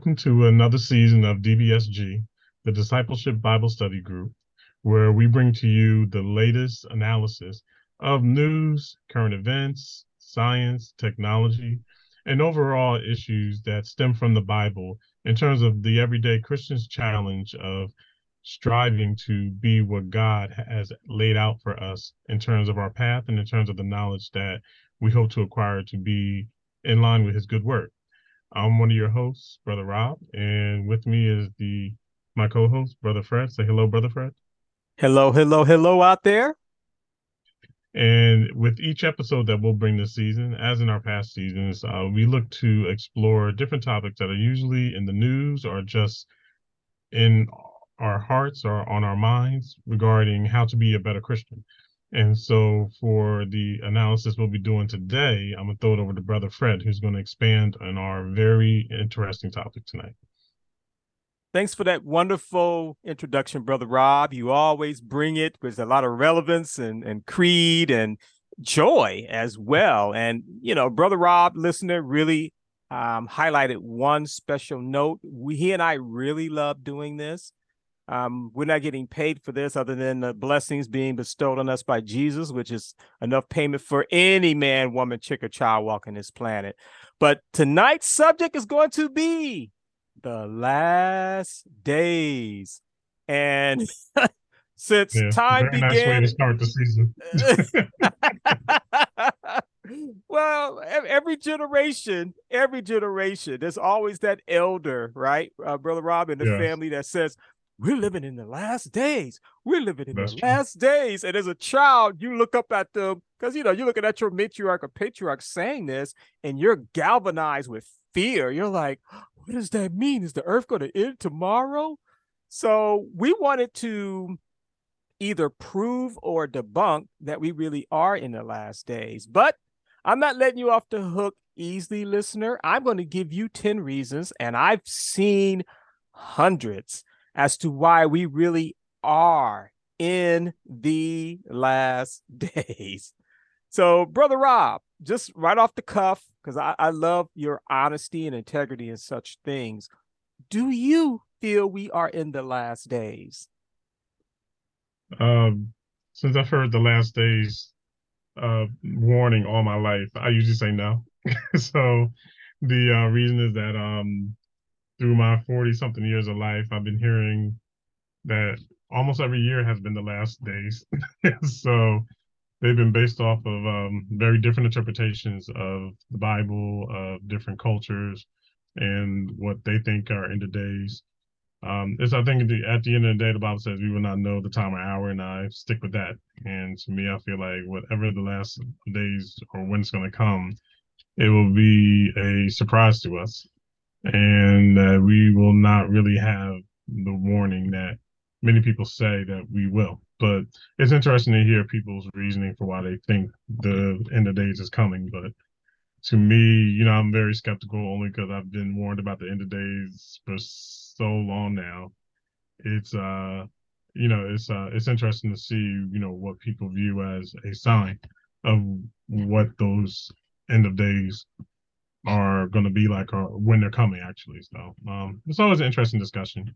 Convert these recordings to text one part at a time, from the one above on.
Welcome to another season of DBSG, the Discipleship Bible Study Group, where we bring to you the latest analysis of news, current events, science, technology, and overall issues that stem from the Bible in terms of the everyday Christian's challenge of striving to be what God has laid out for us in terms of our path and in terms of the knowledge that we hope to acquire to be in line with his good work. I'm one of your hosts, Brother Rob, and with me is the my co-host, Brother Fred. Say hello, Brother Fred. Hello, hello, hello out there. And with each episode that we'll bring this season, as in our past seasons, uh, we look to explore different topics that are usually in the news or just in our hearts or on our minds regarding how to be a better Christian. And so for the analysis we'll be doing today, I'm gonna throw it over to Brother Fred, who's going to expand on our very interesting topic tonight. Thanks for that wonderful introduction, Brother Rob. You always bring it with a lot of relevance and, and creed and joy as well. And, you know, Brother Rob, listener, really um, highlighted one special note. We, he and I really love doing this. Um, we're not getting paid for this other than the blessings being bestowed on us by Jesus, which is enough payment for any man, woman, chick, or child walking this planet. But tonight's subject is going to be the last days. And since yeah, time began, nice way to start the season. well, every generation, every generation, there's always that elder, right, uh, brother Rob, in the yes. family that says, we're living in the last days. We're living in That's the true. last days. And as a child, you look up at them because you know you're looking at your matriarch or patriarch saying this, and you're galvanized with fear. You're like, what does that mean? Is the earth going to end tomorrow? So we wanted to either prove or debunk that we really are in the last days. But I'm not letting you off the hook easily, listener. I'm going to give you 10 reasons, and I've seen hundreds as to why we really are in the last days. So, Brother Rob, just right off the cuff, because I, I love your honesty and integrity and such things. Do you feel we are in the last days? Um, since I've heard the last days uh, warning all my life, I usually say no. so the uh, reason is that um, through my 40 something years of life, I've been hearing that almost every year has been the last days. so they've been based off of um, very different interpretations of the Bible, of different cultures, and what they think are end of days. Um, it's I think at the, at the end of the day, the Bible says we will not know the time or hour, and I stick with that. And to me, I feel like whatever the last days or when it's going to come, it will be a surprise to us and uh, we will not really have the warning that many people say that we will. But it's interesting to hear people's reasoning for why they think the end of days is coming. But to me, you know, I'm very skeptical only because I've been warned about the end of days for so long now. It's uh, you know, it's uh, it's interesting to see, you know, what people view as a sign of what those end of days are going to be like or when they're coming actually so um it's always an interesting discussion.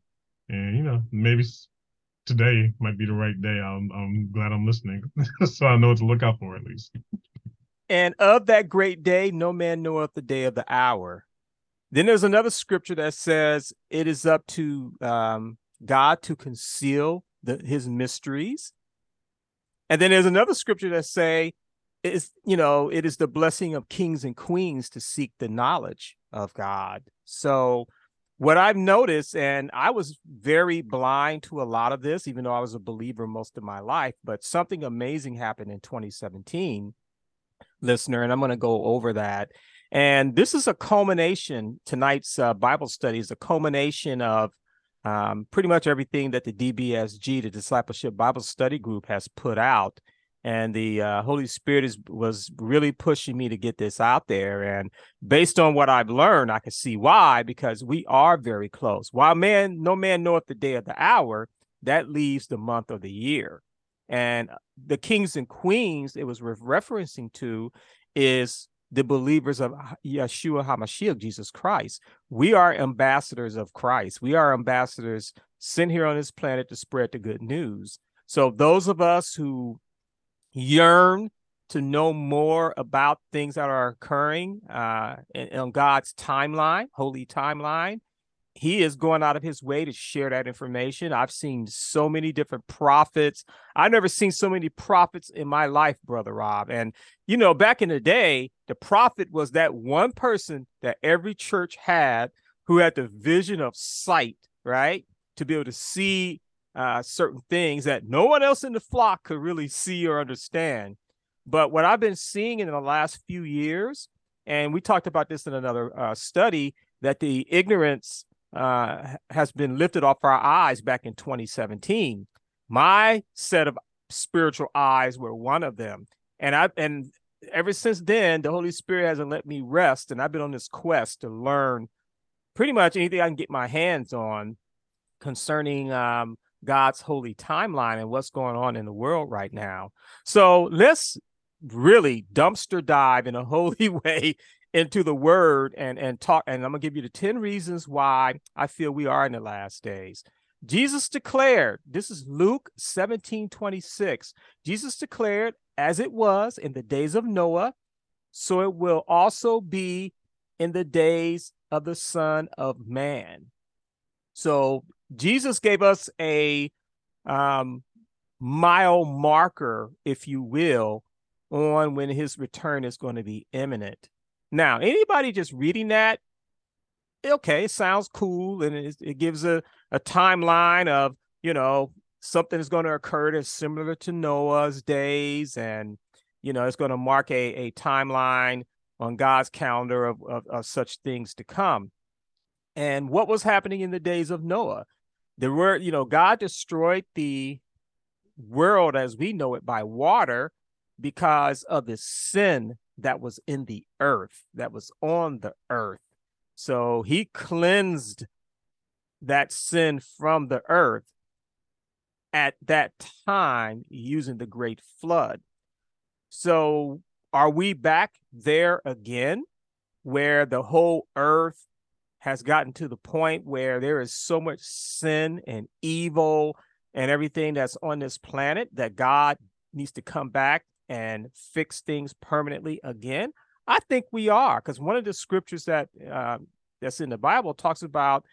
And you know maybe today might be the right day. I'm, I'm glad i'm listening so i know what to look out for at least. And of that great day no man knoweth the day of the hour. Then there's another scripture that says it is up to um, god to conceal the, his mysteries. And then there's another scripture that say it's you know it is the blessing of kings and queens to seek the knowledge of god. So what i've noticed and i was very blind to a lot of this even though i was a believer most of my life but something amazing happened in 2017 listener and i'm going to go over that. And this is a culmination tonight's uh, bible study is a culmination of um, pretty much everything that the dbsg the discipleship bible study group has put out and the uh, Holy Spirit is was really pushing me to get this out there. And based on what I've learned, I can see why because we are very close. While man, no man knoweth the day of the hour, that leaves the month of the year. And the kings and queens it was re- referencing to is the believers of Yeshua HaMashiach, Jesus Christ. We are ambassadors of Christ. We are ambassadors sent here on this planet to spread the good news. So those of us who yearn to know more about things that are occurring uh, in, on God's timeline, holy timeline, he is going out of his way to share that information. I've seen so many different prophets. I've never seen so many prophets in my life, brother Rob. And you know, back in the day, the prophet was that one person that every church had who had the vision of sight, right, to be able to see uh, certain things that no one else in the flock could really see or understand. But what I've been seeing in the last few years, and we talked about this in another uh, study, that the ignorance uh, has been lifted off our eyes back in 2017. My set of spiritual eyes were one of them, and I and ever since then, the Holy Spirit hasn't let me rest, and I've been on this quest to learn pretty much anything I can get my hands on concerning um, God's holy timeline and what's going on in the world right now. So let's really dumpster dive in a holy way into the word and and talk and i'm gonna give you the 10 reasons why i feel we are in the last days jesus declared this is luke 17 26 jesus declared as it was in the days of noah so it will also be in the days of the son of man so jesus gave us a um mile marker if you will on when his return is going to be imminent now, anybody just reading that, okay, sounds cool and it, it gives a, a timeline of, you know, something is going to occur that's similar to Noah's days. And, you know, it's going to mark a, a timeline on God's calendar of, of, of such things to come. And what was happening in the days of Noah? There were, you know, God destroyed the world as we know it by water because of the sin that was in the earth, that was on the earth. So he cleansed that sin from the earth at that time using the great flood. So are we back there again where the whole earth has gotten to the point where there is so much sin and evil and everything that's on this planet that God needs to come back and fix things permanently again? I think we are, because one of the scriptures that uh, that's in the Bible talks about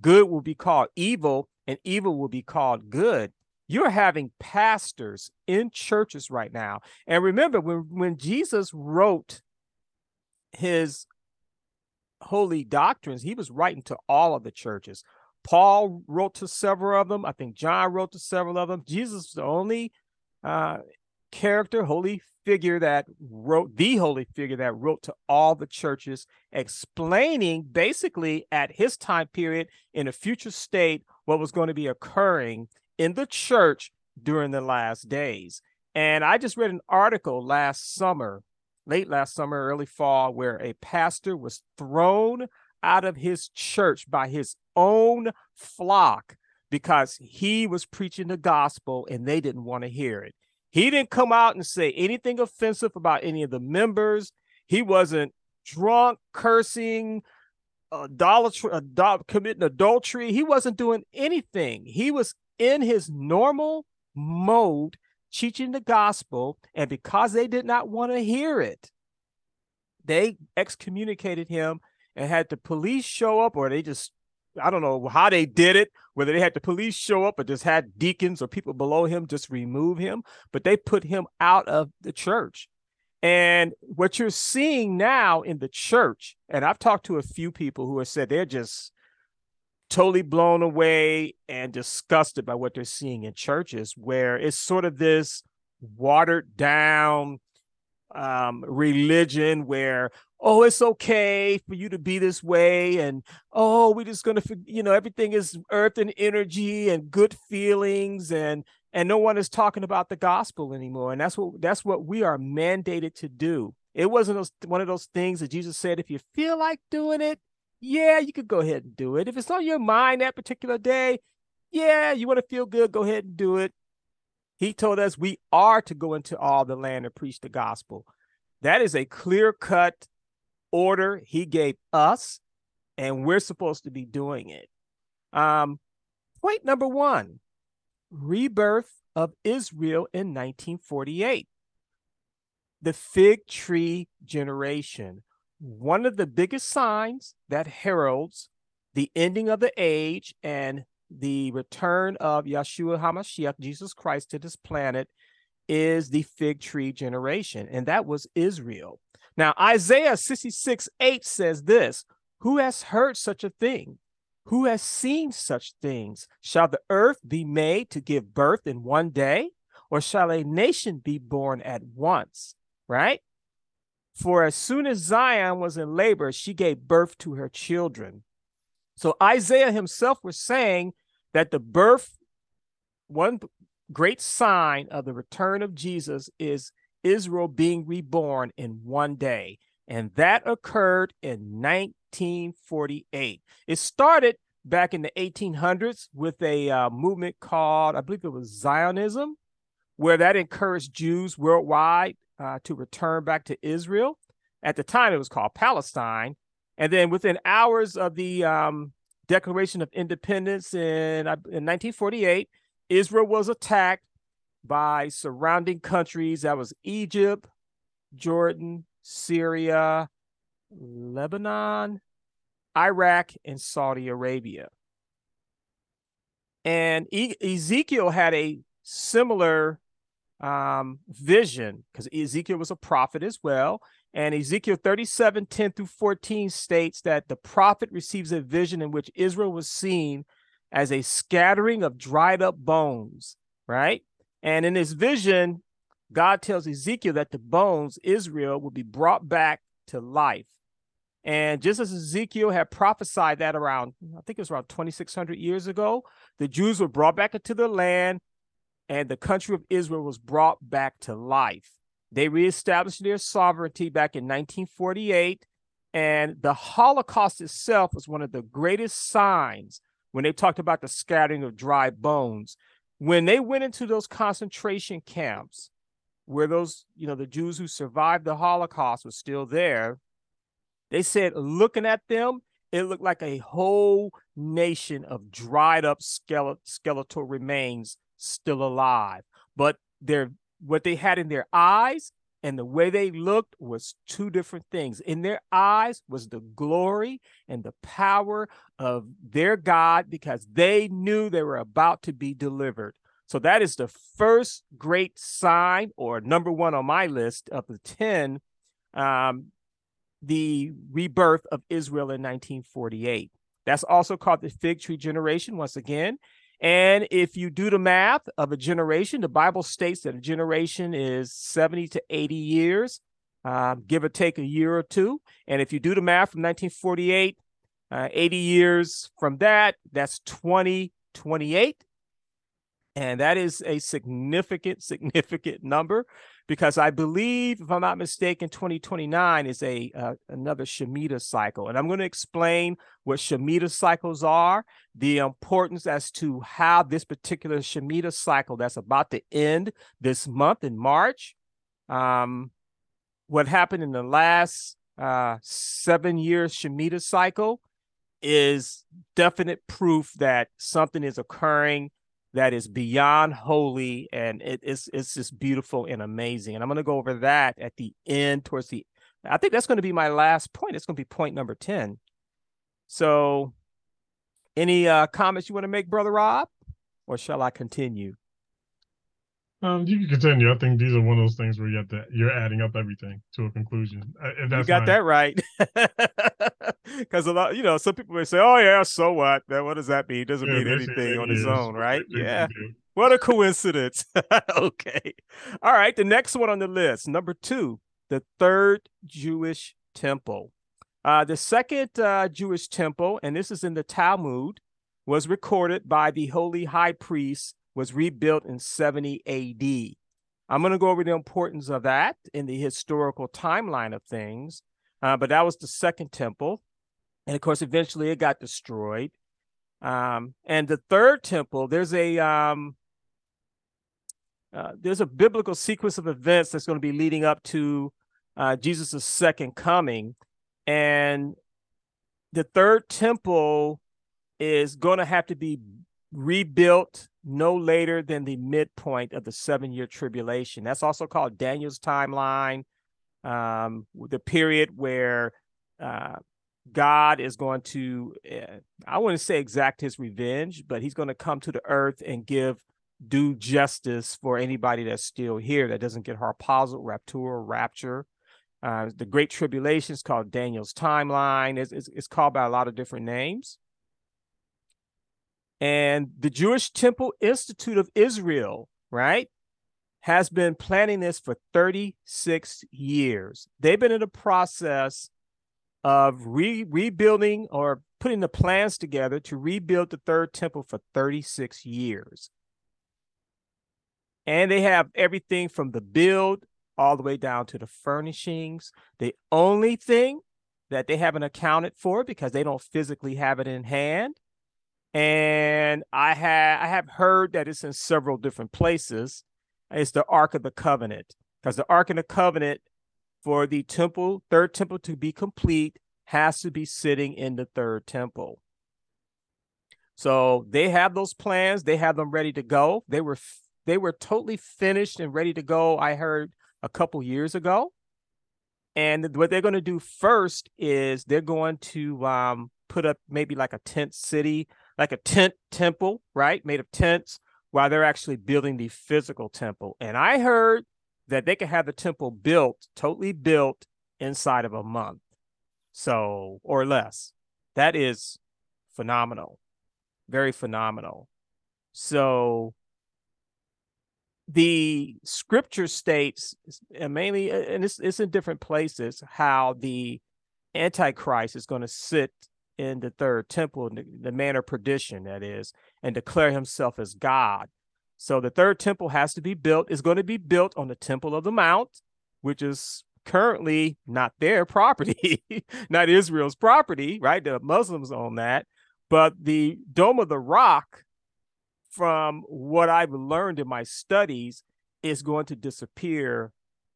good will be called evil and evil will be called good. You're having pastors in churches right now. And remember, when, when Jesus wrote his holy doctrines, he was writing to all of the churches. Paul wrote to several of them. I think John wrote to several of them. Jesus was the only uh, character, holy figure that wrote the holy figure that wrote to all the churches, explaining basically at his time period in a future state what was going to be occurring in the church during the last days. And I just read an article last summer, late last summer, early fall, where a pastor was thrown out of his church by his own flock because he was preaching the gospel and they didn't want to hear it. He didn't come out and say anything offensive about any of the members. He wasn't drunk, cursing, idolatry, adult, committing adultery. He wasn't doing anything. He was in his normal mode, teaching the gospel. And because they did not want to hear it, they excommunicated him and had the police show up, or they just I don't know how they did it, whether they had the police show up or just had deacons or people below him just remove him, but they put him out of the church. And what you're seeing now in the church, and I've talked to a few people who have said they're just totally blown away and disgusted by what they're seeing in churches, where it's sort of this watered down um, religion where oh, it's okay for you to be this way. And oh, we're just gonna, you know, everything is earth and energy and good feelings and and no one is talking about the gospel anymore. And that's what that's what we are mandated to do. It wasn't one of those things that Jesus said, if you feel like doing it, yeah, you could go ahead and do it. If it's on your mind that particular day, yeah, you want to feel good, go ahead and do it. He told us we are to go into all the land and preach the gospel. That is a clear cut order he gave us, and we're supposed to be doing it. Um, point number one rebirth of Israel in 1948. The fig tree generation. One of the biggest signs that heralds the ending of the age and the return of Yeshua HaMashiach, Jesus Christ, to this planet is the fig tree generation, and that was Israel. Now, Isaiah 66 8 says this Who has heard such a thing? Who has seen such things? Shall the earth be made to give birth in one day, or shall a nation be born at once? Right? For as soon as Zion was in labor, she gave birth to her children. So Isaiah himself was saying that the birth, one great sign of the return of Jesus is Israel being reborn in one day. And that occurred in 1948. It started back in the 1800s with a uh, movement called, I believe it was Zionism, where that encouraged Jews worldwide uh, to return back to Israel. At the time, it was called Palestine. And then within hours of the um, Declaration of Independence in, in 1948, Israel was attacked by surrounding countries. That was Egypt, Jordan, Syria, Lebanon, Iraq, and Saudi Arabia. And e- Ezekiel had a similar um, vision because Ezekiel was a prophet as well. And Ezekiel 37 10 through 14 states that the prophet receives a vision in which Israel was seen as a scattering of dried up bones, right? And in this vision, God tells Ezekiel that the bones, Israel, will be brought back to life. And just as Ezekiel had prophesied that around, I think it was around 2,600 years ago, the Jews were brought back into the land and the country of Israel was brought back to life. They reestablished their sovereignty back in 1948. And the Holocaust itself was one of the greatest signs when they talked about the scattering of dry bones. When they went into those concentration camps, where those, you know, the Jews who survived the Holocaust were still there, they said, looking at them, it looked like a whole nation of dried up skeletal remains still alive. But their what they had in their eyes and the way they looked was two different things. In their eyes was the glory and the power of their God because they knew they were about to be delivered. So that is the first great sign, or number one on my list of the 10, um, the rebirth of Israel in 1948. That's also called the fig tree generation, once again. And if you do the math of a generation, the Bible states that a generation is 70 to 80 years, uh, give or take a year or two. And if you do the math from 1948, uh, 80 years from that, that's 2028. And that is a significant, significant number because I believe, if I'm not mistaken, 2029 is a uh, another Shemitah cycle, and I'm going to explain what Shemitah cycles are, the importance as to how this particular Shemitah cycle that's about to end this month in March, um, what happened in the last uh, seven years Shemitah cycle is definite proof that something is occurring that is beyond holy and it, it's it's just beautiful and amazing. And I'm going to go over that at the end towards the I think that's going to be my last point. It's going to be point number 10. So any uh comments you want to make, brother Rob? Or shall I continue? Um, you can continue. I think these are one of those things where you have to you're adding up everything to a conclusion. you got that right. Because a lot, you know, some people may say, "Oh yeah, so what? That what does that mean? It doesn't yeah, mean anything on its own, right?" yeah. What a coincidence. okay. All right. The next one on the list, number two, the third Jewish temple. Uh, the second uh, Jewish temple, and this is in the Talmud, was recorded by the holy high priest was rebuilt in 70 AD. I'm going to go over the importance of that in the historical timeline of things. Uh, but that was the second temple. And of course, eventually it got destroyed. Um, and the third temple, there's a um, uh, there's a biblical sequence of events that's going to be leading up to uh, Jesus' second coming. And the third temple is going to have to be rebuilt no later than the midpoint of the seven year tribulation. That's also called Daniel's timeline, um, the period where uh, God is going to, uh, I wouldn't say exact his revenge, but he's going to come to the earth and give due justice for anybody that's still here that doesn't get harpazo, rapture, rapture. Uh, the Great Tribulation is called Daniel's timeline. It's, it's, it's called by a lot of different names. And the Jewish Temple Institute of Israel, right, has been planning this for 36 years. They've been in the process of re- rebuilding or putting the plans together to rebuild the third temple for 36 years. And they have everything from the build all the way down to the furnishings. The only thing that they haven't accounted for because they don't physically have it in hand and I have I have heard that it's in several different places. It's the Ark of the Covenant because the Ark of the Covenant for the temple, third temple to be complete, has to be sitting in the third temple. So they have those plans. They have them ready to go. They were they were totally finished and ready to go. I heard a couple years ago. And what they're going to do first is they're going to um, put up maybe like a tent city like a tent temple, right? Made of tents while they're actually building the physical temple. And I heard that they could have the temple built, totally built inside of a month. So, or less. That is phenomenal. Very phenomenal. So, the scripture states, and mainly, uh, and it's, it's in different places, how the Antichrist is going to sit in the third temple, the man of perdition, that is, and declare himself as God. So the third temple has to be built. is going to be built on the Temple of the Mount, which is currently not their property, not Israel's property, right? The Muslims own that. But the Dome of the Rock, from what I've learned in my studies, is going to disappear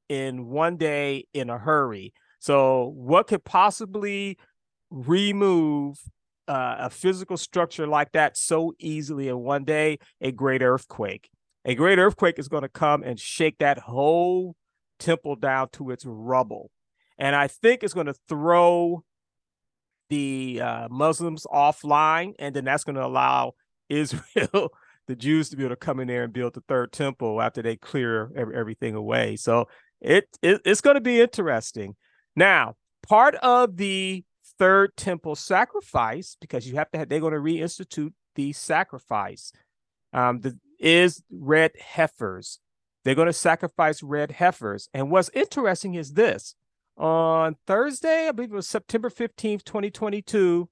in one day in a hurry. So, what could possibly remove uh, a physical structure like that so easily in one day, a great earthquake. A great earthquake is going to come and shake that whole temple down to its rubble. And I think it's going to throw the uh, Muslims offline, and then that's going to allow Israel, the Jews, to be able to come in there and build the third temple after they clear everything away. So it, it it's going to be interesting. Now, part of the third temple sacrifice, because you have to have, they're going to reinstitute the sacrifice, um, the, is red heifers. They're going to sacrifice red heifers. And what's interesting is this on Thursday, I believe it was September 15th, 2022.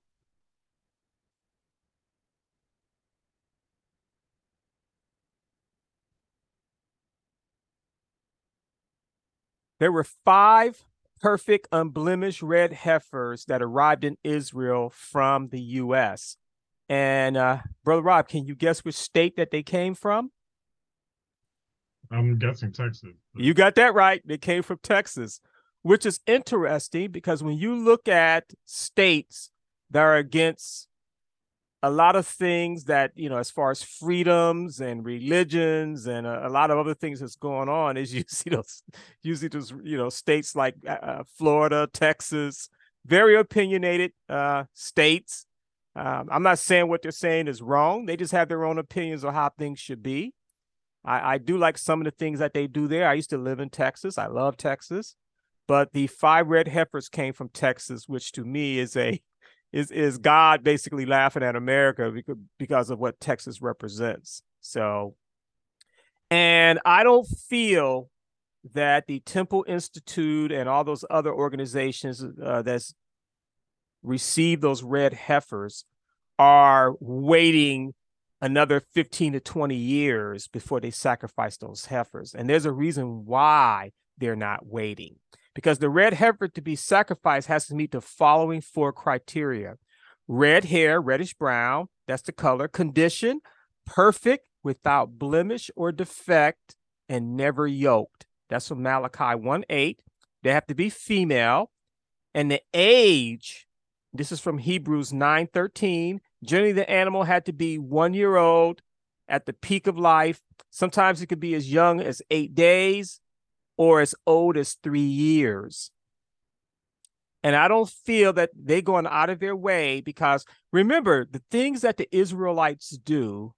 There were five perfect, unblemished red heifers that arrived in Israel from the U.S. And uh, Brother Rob, can you guess which state that they came from? I'm guessing Texas. You got that right. They came from Texas, which is interesting because when you look at states that are against a lot of things that you know as far as freedoms and religions and a, a, lot of other things that's going on is you see those usually those you know states like uh, uh, florida texas very opinionated uh, states. Um, i'm not saying what they're saying is wrong. They just have their own opinions on how things should be. I, I do like some of the things that they do there. I used to live in texas. I love texas. But the five red heifers came from texas which to me is a is is God basically laughing at America because of what Texas represents. So, and I don't feel that the Temple Institute and all those other organizations uh, that's received those red heifers are waiting another 15 to 20 years before they sacrifice those heifers. And there's a reason why they're not waiting because the red heifer to be sacrificed has to meet the following four criteria red hair, reddish brown, that's the color, condition, perfect, without blemish or defect, and never yoked. That's from Malachi 1 8. They have to be female. And the age, this is from Hebrews 9 13. Generally, the animal had to be one year old at the peak of life. Sometimes it could be as young as eight days or as old as three years. And I don't feel that they're going out of their way because remember, the things that the Israelites do,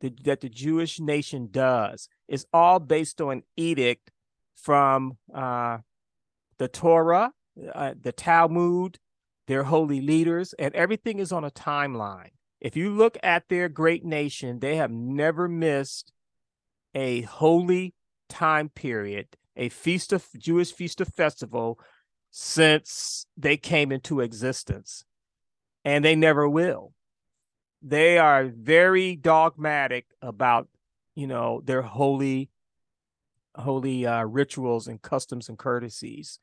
the, that the Jewish nation does, is all based on edict from uh, the Torah, uh, the Talmud, their holy leaders, and everything is on a timeline. If you look at their great nation, they have never missed a holy time period, a feast of Jewish feast of festival since they came into existence. And they never will. They are very dogmatic about, you know, their holy holy uh, rituals and customs and courtesies.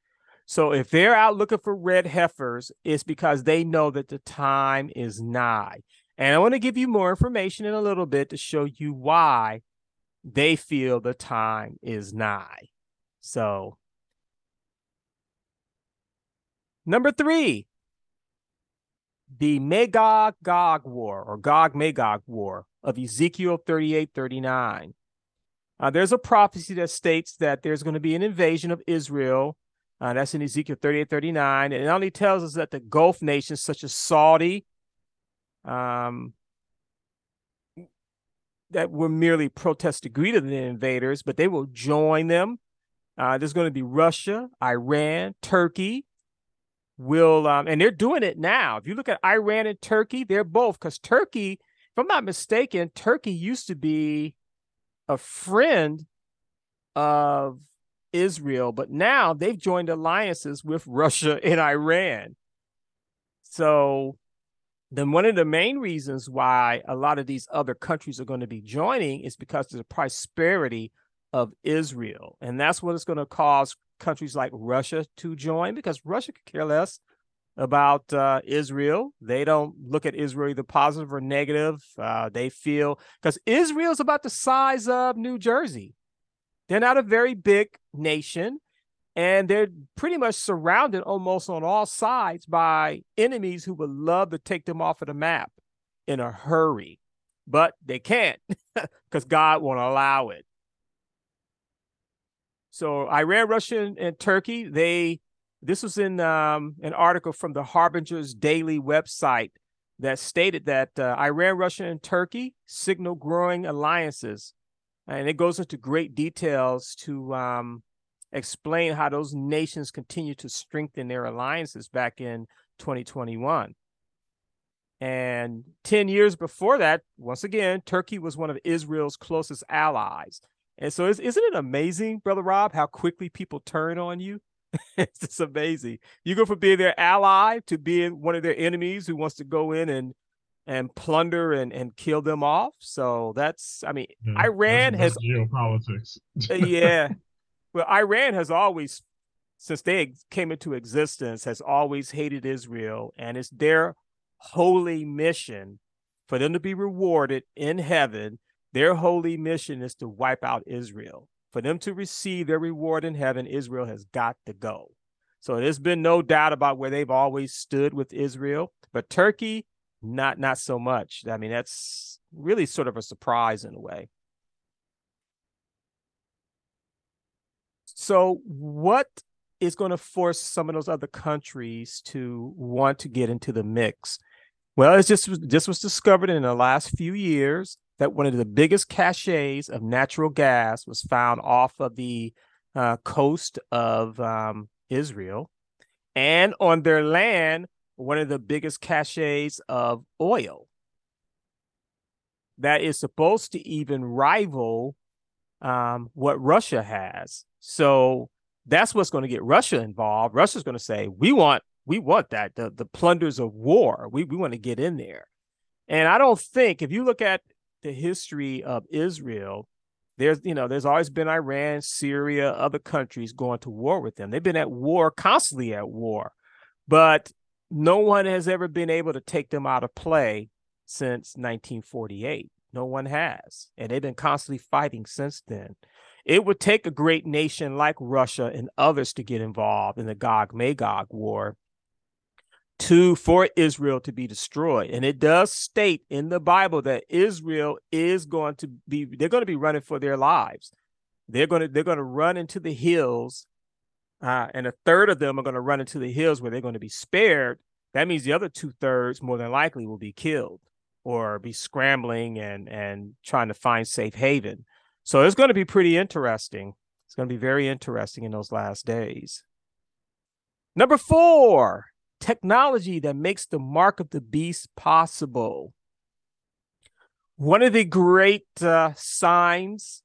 So if they're out looking for red heifers, it's because they know that the time is nigh. And I want to give you more information in a little bit to show you why they feel the time is nigh. So, number three, the Magog Gog War or Gog Magog War of Ezekiel 38 39. Uh, there's a prophecy that states that there's going to be an invasion of Israel. Uh, that's in Ezekiel 38 39. And it only tells us that the Gulf nations, such as Saudi, um, that were merely protest to greet the invaders, but they will join them. Uh, there's going to be Russia, Iran, Turkey. Will um, and they're doing it now. If you look at Iran and Turkey, they're both because Turkey, if I'm not mistaken, Turkey used to be a friend of Israel, but now they've joined alliances with Russia and Iran. So then one of the main reasons why a lot of these other countries are going to be joining is because of the prosperity of Israel. And that's what is going to cause countries like Russia to join because Russia could care less about uh, Israel. They don't look at Israel either positive or negative. Uh, they feel because Israel is about the size of New Jersey. They're not a very big nation and they're pretty much surrounded almost on all sides by enemies who would love to take them off of the map in a hurry but they can't because god won't allow it. So iran russia and turkey they this was in um, an article from the harbinger's daily website that stated that uh, iran russia and turkey signal growing alliances. And it goes into great details to um, explain how those nations continue to strengthen their alliances back in 2021. And 10 years before that, once again, Turkey was one of Israel's closest allies. And so, isn't it amazing, Brother Rob, how quickly people turn on you? it's just amazing. You go from being their ally to being one of their enemies who wants to go in and and plunder and, and kill them off. So that's, I mean, yeah, Iran has geopolitics. Uh, yeah, well, Iran has always, since they came into existence, has always hated Israel, and it's their holy mission for them to be rewarded in heaven. Their holy mission is to wipe out Israel. For them to receive their reward in heaven, Israel has got to go. So there's been no doubt about where they've always stood with Israel, but Turkey, not not so much. I mean, that's really sort of a surprise in a way. So, what is going to force some of those other countries to want to get into the mix? Well, it's just this was discovered in the last few years that one of the biggest caches of natural gas was found off of the uh, coast of um, Israel, and on their land, one of the biggest caches of oil that is supposed to even rival um, what Russia has. So that's what's going to get Russia involved. Russia's going to say, "We want, we want that the the plunders of war. We we want to get in there." And I don't think if you look at the history of Israel, there's you know there's always been Iran, Syria, other countries going to war with them. They've been at war constantly at war, but no one has ever been able to take them out of play since 1948. No one has, and they've been constantly fighting since then. It would take a great nation like Russia and others to get involved in the Gog Magog war to for Israel to be destroyed. And it does state in the Bible that Israel is going to be they're going to be running for their lives. They're going to they're going to run into the hills uh, and a third of them are going to run into the hills where they're going to be spared. That means the other two thirds more than likely will be killed or be scrambling and and trying to find safe haven. So it's going to be pretty interesting. It's going to be very interesting in those last days. Number four, technology that makes the mark of the beast possible. One of the great uh, signs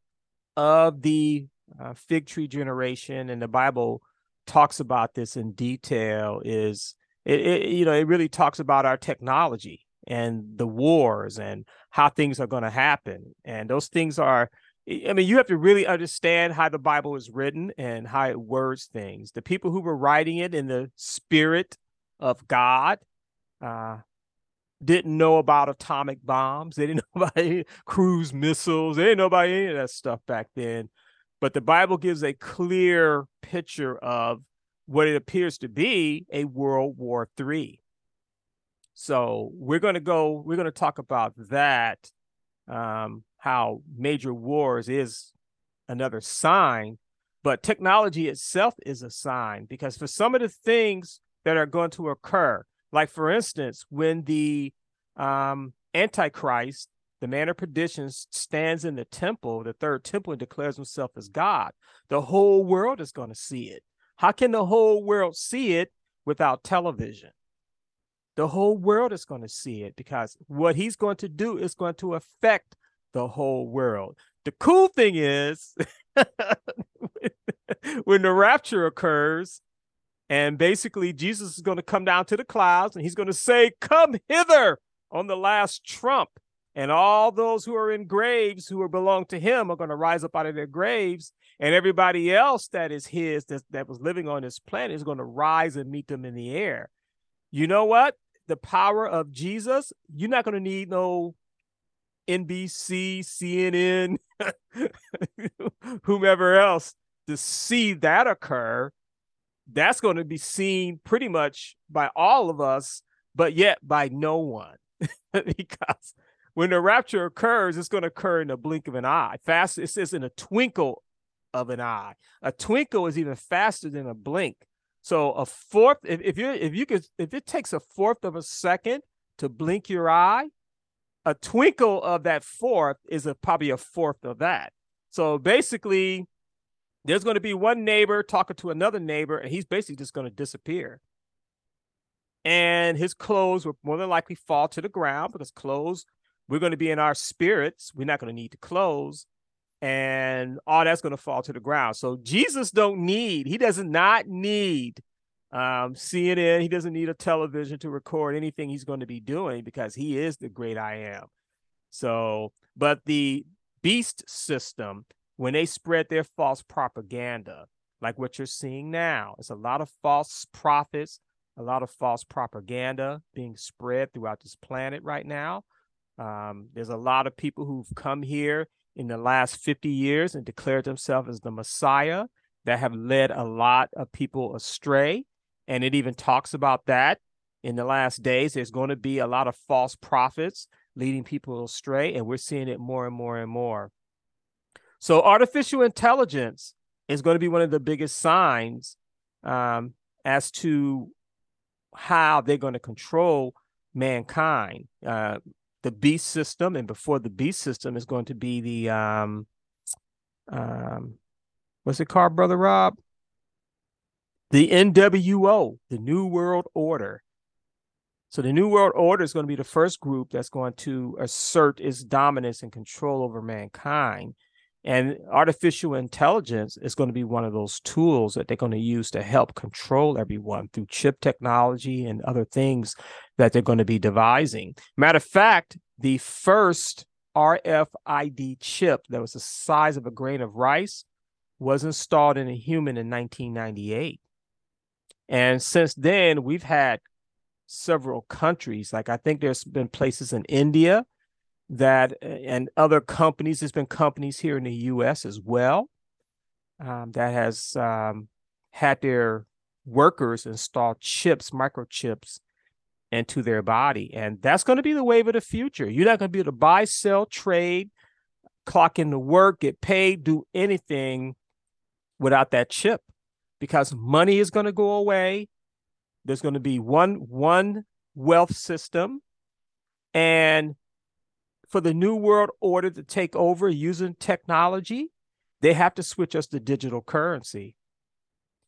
of the uh, fig tree generation, and the Bible talks about this in detail, is it, it you know it really talks about our technology and the wars and how things are going to happen, and those things are I mean, you have to really understand how the Bible is written and how it words things. The people who were writing it in the spirit of God uh, didn't know about atomic bombs. They didn't know about cruise missiles. They didn't know about any of that stuff back then. But the Bible gives a clear picture of what it appears to be a World War III. So we're going to go, we're going to talk about that. Um, how major wars is another sign, but technology itself is a sign because for some of the things that are going to occur, like for instance, when the um, Antichrist, the man of perdition, stands in the temple, the third temple, and declares himself as God, the whole world is going to see it. How can the whole world see it without television? The whole world is going to see it because what he's going to do is going to affect the whole world. The cool thing is when the rapture occurs, and basically Jesus is going to come down to the clouds and he's going to say, Come hither on the last trump. And all those who are in graves who belong to him are going to rise up out of their graves. And everybody else that is his, that, that was living on this planet, is going to rise and meet them in the air. You know what? The power of Jesus, you're not going to need no NBC, CNN, whomever else to see that occur, that's going to be seen pretty much by all of us, but yet by no one. because when the rapture occurs, it's going to occur in a blink of an eye. Fast, it says in a twinkle of an eye. A twinkle is even faster than a blink. So a fourth, if, if you if you could if it takes a fourth of a second to blink your eye, a twinkle of that fourth is a, probably a fourth of that. So basically, there's going to be one neighbor talking to another neighbor, and he's basically just going to disappear. And his clothes will more than likely fall to the ground because clothes, we're going to be in our spirits. We're not going to need to clothes. And all that's going to fall to the ground. So Jesus don't need, he does not need um, CNN, he doesn't need a television to record anything he's going to be doing because he is the great I am. So, but the beast system, when they spread their false propaganda, like what you're seeing now, it's a lot of false prophets, a lot of false propaganda being spread throughout this planet right now. Um, there's a lot of people who've come here in the last 50 years and declared themselves as the Messiah that have led a lot of people astray. And it even talks about that in the last days. There's going to be a lot of false prophets leading people astray, and we're seeing it more and more and more. So, artificial intelligence is going to be one of the biggest signs um, as to how they're going to control mankind. Uh, the beast system, and before the beast system is going to be the um, um, what's it called, brother Rob? The NWO, the New World Order. So the New World Order is going to be the first group that's going to assert its dominance and control over mankind. And artificial intelligence is going to be one of those tools that they're going to use to help control everyone through chip technology and other things that they're going to be devising. Matter of fact, the first RFID chip that was the size of a grain of rice was installed in a human in 1998. And since then, we've had several countries. Like I think there's been places in India that and other companies. There's been companies here in the U.S. as well um, that has um, had their workers install chips, microchips into their body. And that's going to be the wave of the future. You're not going to be able to buy, sell, trade, clock into work, get paid, do anything without that chip because money is going to go away. There's going to be one one wealth system and for the new world order to take over using technology, they have to switch us to digital currency.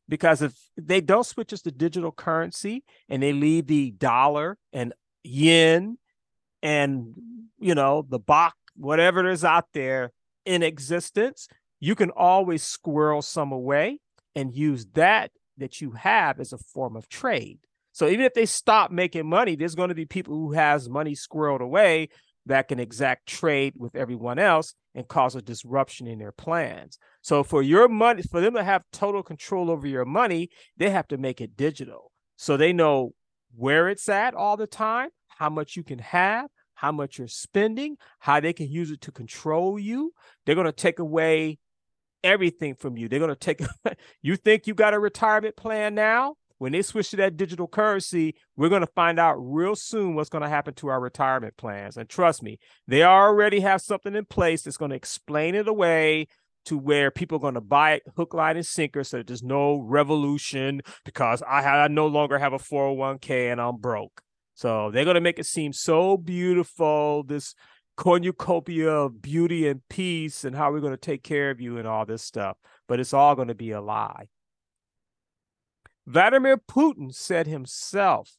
Because if they don't switch us to digital currency and they leave the dollar and yen and you know the baht, whatever is out there in existence, you can always squirrel some away and use that that you have as a form of trade. So even if they stop making money, there's going to be people who has money squirreled away that can exact trade with everyone else and cause a disruption in their plans. So for your money, for them to have total control over your money, they have to make it digital. So they know where it's at all the time, how much you can have, how much you're spending, how they can use it to control you. They're going to take away everything from you. They're going to take you think you got a retirement plan now? when they switch to that digital currency, we're going to find out real soon what's going to happen to our retirement plans. And trust me, they already have something in place that's going to explain it away to where people are going to buy it hook, line, and sinker so that there's no revolution because I, I no longer have a 401k and I'm broke. So they're going to make it seem so beautiful, this cornucopia of beauty and peace and how we're going to take care of you and all this stuff. But it's all going to be a lie. Vladimir Putin said himself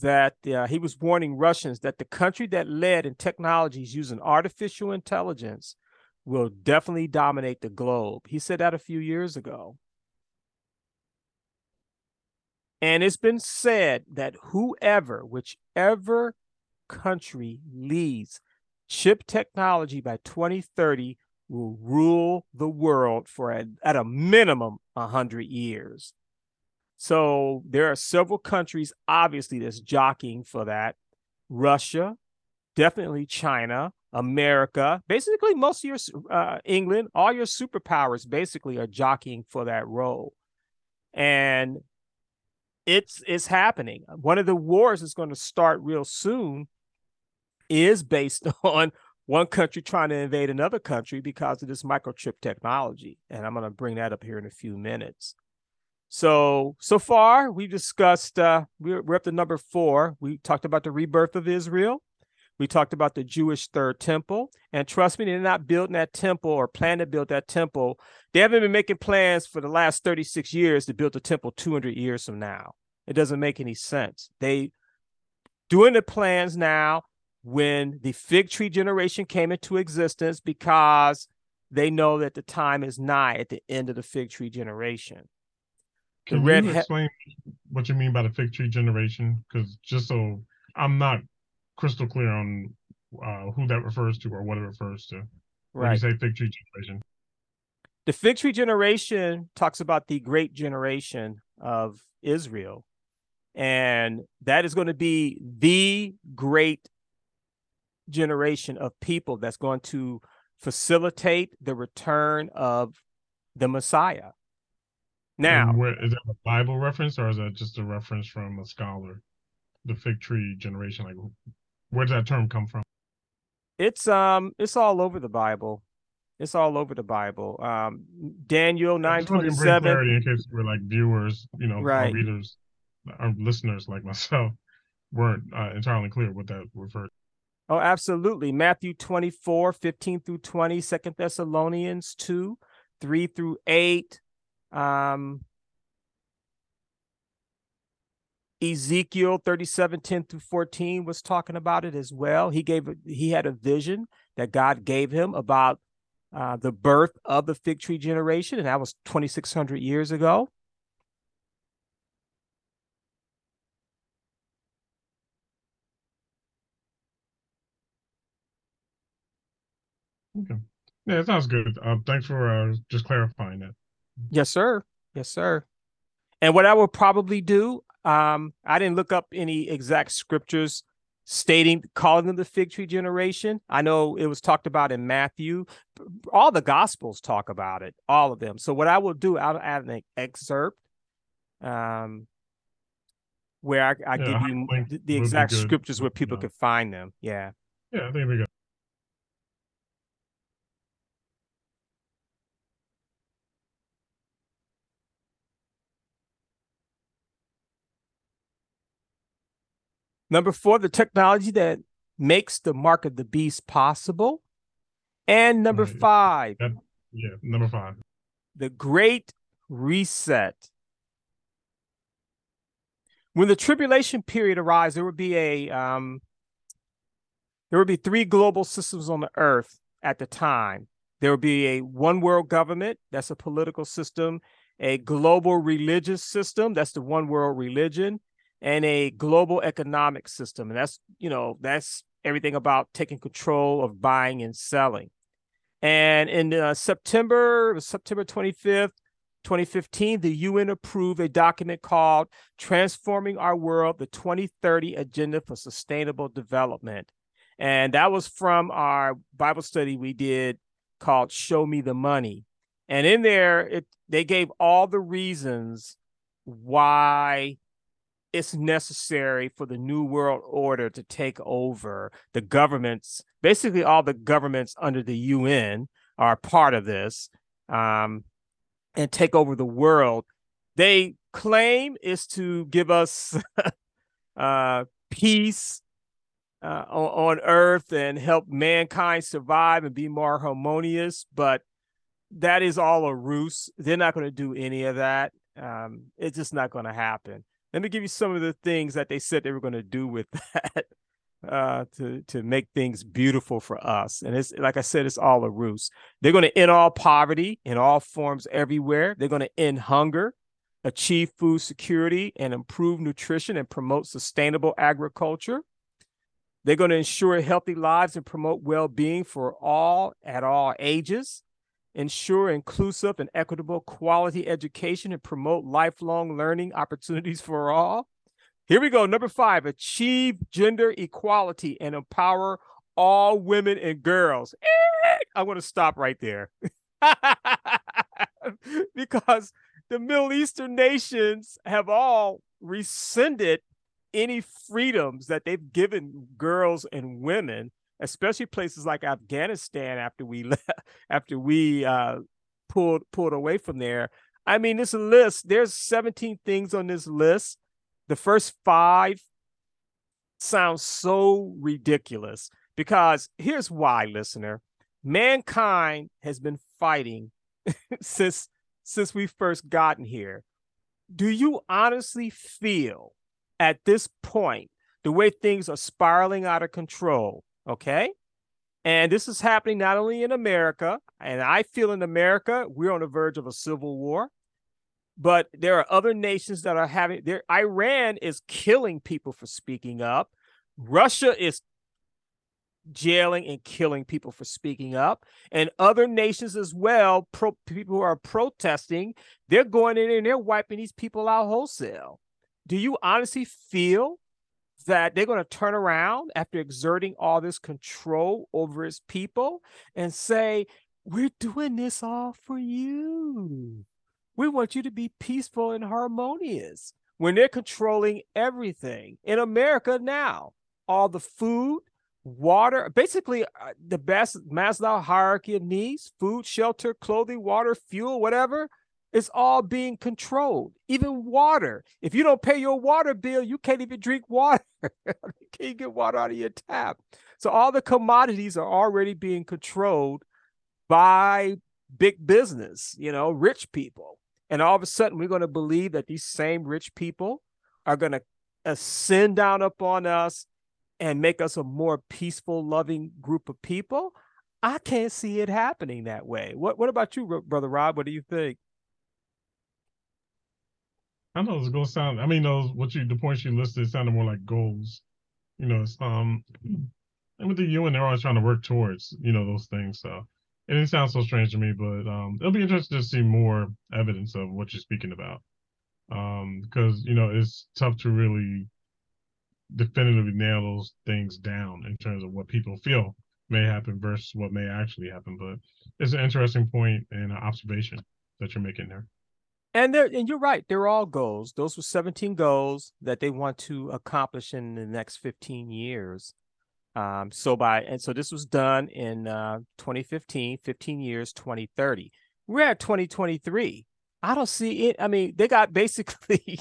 that uh, he was warning Russians that the country that led in technologies using artificial intelligence will definitely dominate the globe. He said that a few years ago. And it's been said that whoever, whichever country leads chip technology by 2030 will rule the world for a, at a minimum 100 years. So there are several countries, obviously, that's jockeying for that. Russia, definitely China, America, basically most of your uh, England, all your superpowers basically are jockeying for that role, and it's it's happening. One of the wars is going to start real soon is based on one country trying to invade another country because of this microchip technology. And I'm going to bring that up here in a few minutes. So, so far we've discussed, uh, we're, up to number four. We talked about the rebirth of Israel. We talked about the Jewish third temple. And trust me, they're not building that temple or plan to build that temple. They haven't been making plans for the last 36 years to build the temple 200 years from now. It doesn't make any sense. They doing the plans now when the fig tree generation came into existence because they know that the time is nigh at the end of the fig tree generation. Can you he- explain what you mean by the fig tree generation? Because just so I'm not crystal clear on uh, who that refers to or what it refers to. Right. When you say fig tree generation. The fig tree generation talks about the great generation of Israel. And that is going to be the great generation of people that's going to facilitate the return of the Messiah. Now, where, is that a Bible reference or is that just a reference from a scholar? The fig tree generation, like where does that term come from? It's um, it's all over the Bible. It's all over the Bible. Um, Daniel nine twenty seven. In case we're like viewers, you know, right. our readers, our listeners like myself, weren't uh, entirely clear what that referred. Oh, absolutely. Matthew 24, 15 through 20, Second Thessalonians 2, 3 through 8. Um, Ezekiel 37, 10 through 14 was talking about it as well. He gave he had a vision that God gave him about uh, the birth of the fig tree generation, and that was 2,600 years ago. Okay. Yeah, it sounds good. Uh, thanks for uh, just clarifying that. Yes, sir. Yes, sir. And what I will probably do, um, I didn't look up any exact scriptures stating calling them the fig tree generation. I know it was talked about in Matthew. All the gospels talk about it, all of them. So what I will do, I'll add an excerpt um where I, I yeah, give you the, the exact scriptures where people yeah. could find them. Yeah. Yeah, I think we go. Number four, the technology that makes the mark of the beast possible. And number five. That, yeah, number five. The great reset. When the tribulation period arrives, there would be a um, there would be three global systems on the earth at the time. There would be a one world government, that's a political system, a global religious system, that's the one world religion, and a global economic system. And that's, you know, that's everything about taking control of buying and selling. And in uh, September, September 25th, 2015, the UN approved a document called Transforming Our World, the 2030 Agenda for Sustainable Development. And that was from our Bible study we did called Show Me the Money. And in there, it they gave all the reasons why it's necessary for the new world order to take over the governments basically all the governments under the un are part of this um, and take over the world. They claim is to give us uh, peace uh, on, on earth and help mankind survive and be more harmonious but that is all a ruse. They're not going to do any of that. Um, it's just not going to happen let me give you some of the things that they said they were going to do with that uh, to to make things beautiful for us. And it's like I said, it's all a ruse. They're going to end all poverty in all forms everywhere. They're going to end hunger, achieve food security, and improve nutrition and promote sustainable agriculture. They're going to ensure healthy lives and promote well-being for all at all ages ensure inclusive and equitable quality education and promote lifelong learning opportunities for all. Here we go. Number five, achieve gender equality and empower all women and girls. I want to stop right there because the Middle Eastern nations have all rescinded any freedoms that they've given girls and women especially places like Afghanistan after we left, after we uh, pulled pulled away from there. I mean, this list, there's 17 things on this list. The first five sounds so ridiculous because here's why, listener. Mankind has been fighting since since we first gotten here. Do you honestly feel at this point the way things are spiraling out of control Okay. And this is happening not only in America, and I feel in America, we're on the verge of a civil war, but there are other nations that are having there. Iran is killing people for speaking up. Russia is jailing and killing people for speaking up and other nations as well pro, people who are protesting they're going in and they're wiping these people out wholesale do you honestly feel that they're going to turn around after exerting all this control over his people and say, We're doing this all for you. We want you to be peaceful and harmonious when they're controlling everything in America now. All the food, water, basically uh, the best Maslow hierarchy of needs food, shelter, clothing, water, fuel, whatever it's all being controlled. Even water. If you don't pay your water bill, you can't even drink water. you can't get water out of your tap. So all the commodities are already being controlled by big business, you know, rich people. And all of a sudden, we're going to believe that these same rich people are going to ascend down upon us and make us a more peaceful, loving group of people. I can't see it happening that way. What What about you, brother Rob? What do you think? I know it's gonna sound. I mean, those what you the points you listed sounded more like goals. You know, it's, um, and with the UN, they're always trying to work towards you know those things. So it didn't sound so strange to me, but um, it'll be interesting to see more evidence of what you're speaking about. Um, because you know it's tough to really definitively nail those things down in terms of what people feel may happen versus what may actually happen. But it's an interesting point and an observation that you're making there. And there, and you're right. They're all goals. Those were 17 goals that they want to accomplish in the next 15 years. Um, so by and so this was done in uh, 2015, 15 years, 2030. We're at 2023. I don't see it. I mean, they got basically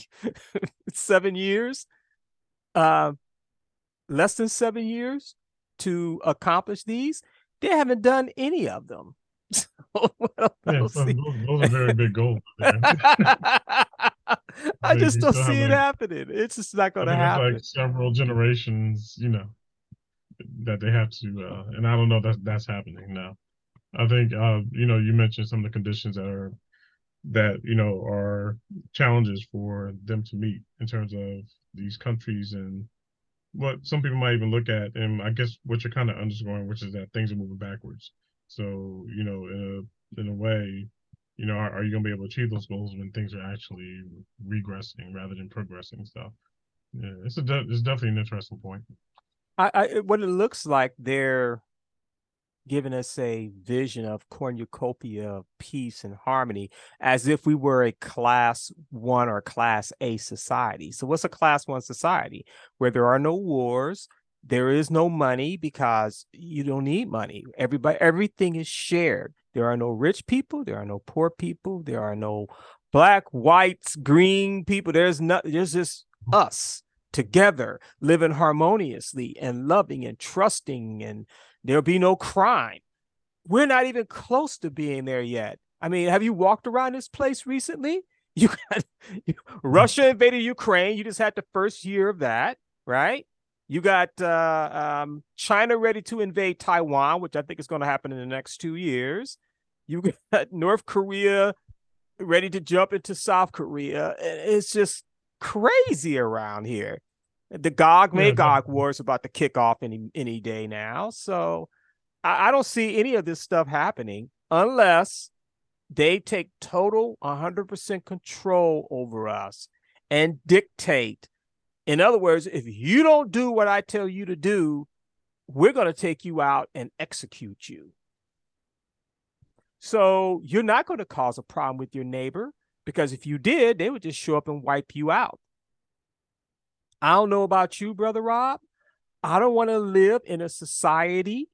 seven years, uh, less than seven years to accomplish these. They haven't done any of them. So yeah, those, those, are very big goals. I just don't see it like, happening. It's just not going to happen. Like several generations, you know, that they have to, uh, and I don't know that that's happening now. I think, uh, you know, you mentioned some of the conditions that are that you know are challenges for them to meet in terms of these countries and what some people might even look at, and I guess what you're kind of underscoring, which is that things are moving backwards. So you know, in a in a way, you know, are, are you going to be able to achieve those goals when things are actually regressing rather than progressing? So, yeah, it's a de- it's definitely an interesting point. I, I what it looks like they're giving us a vision of cornucopia of peace and harmony as if we were a class one or class A society. So, what's a class one society? Where there are no wars, there is no money because you don't need money. Everybody, everything is shared. There are no rich people, there are no poor people, there are no black, whites, green people. There's not, there's just us together living harmoniously and loving and trusting and There'll be no crime. We're not even close to being there yet. I mean, have you walked around this place recently? You got Russia invaded Ukraine. You just had the first year of that, right? You got uh, um, China ready to invade Taiwan, which I think is going to happen in the next two years. You got North Korea ready to jump into South Korea. It's just crazy around here. The Gog Magog yeah, war is about to kick off any any day now. So I, I don't see any of this stuff happening unless they take total 100% control over us and dictate. In other words, if you don't do what I tell you to do, we're going to take you out and execute you. So you're not going to cause a problem with your neighbor because if you did, they would just show up and wipe you out. I don't know about you, Brother Rob. I don't want to live in a society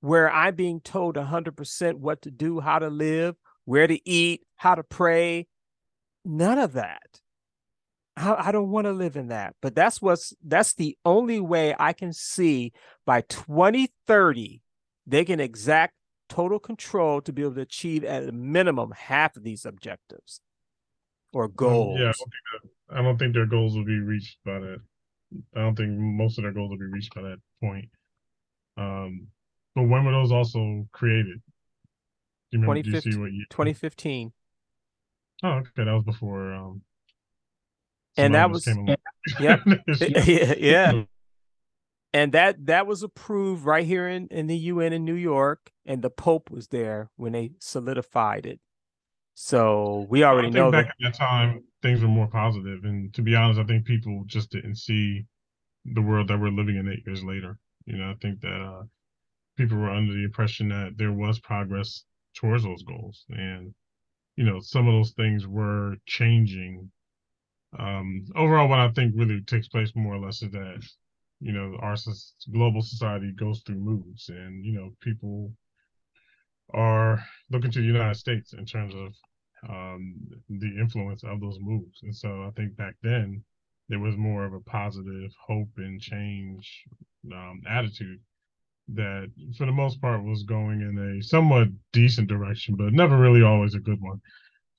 where I'm being told 100% what to do, how to live, where to eat, how to pray. None of that. I, I don't want to live in that. But that's what's that's the only way I can see by 2030 they can exact total control to be able to achieve at a minimum half of these objectives or goals. Yeah, I don't think their goals will be reached by that. I don't think most of their goals will be reached by that point. Um, but when were those also created? Do you remember? Do you see what year? 2015. Oh, okay, that was before. Um, and that was yeah, yeah, yeah. And that that was approved right here in in the UN in New York, and the Pope was there when they solidified it. So we already know back that. at that time things were more positive, and to be honest, I think people just didn't see the world that we're living in eight years later. You know, I think that uh, people were under the impression that there was progress towards those goals, and you know, some of those things were changing. Um, overall, what I think really takes place more or less is that you know our global society goes through moods, and you know, people are looking to the United States in terms of um, the influence of those moves. And so I think back then there was more of a positive hope and change um, attitude that, for the most part, was going in a somewhat decent direction, but never really always a good one.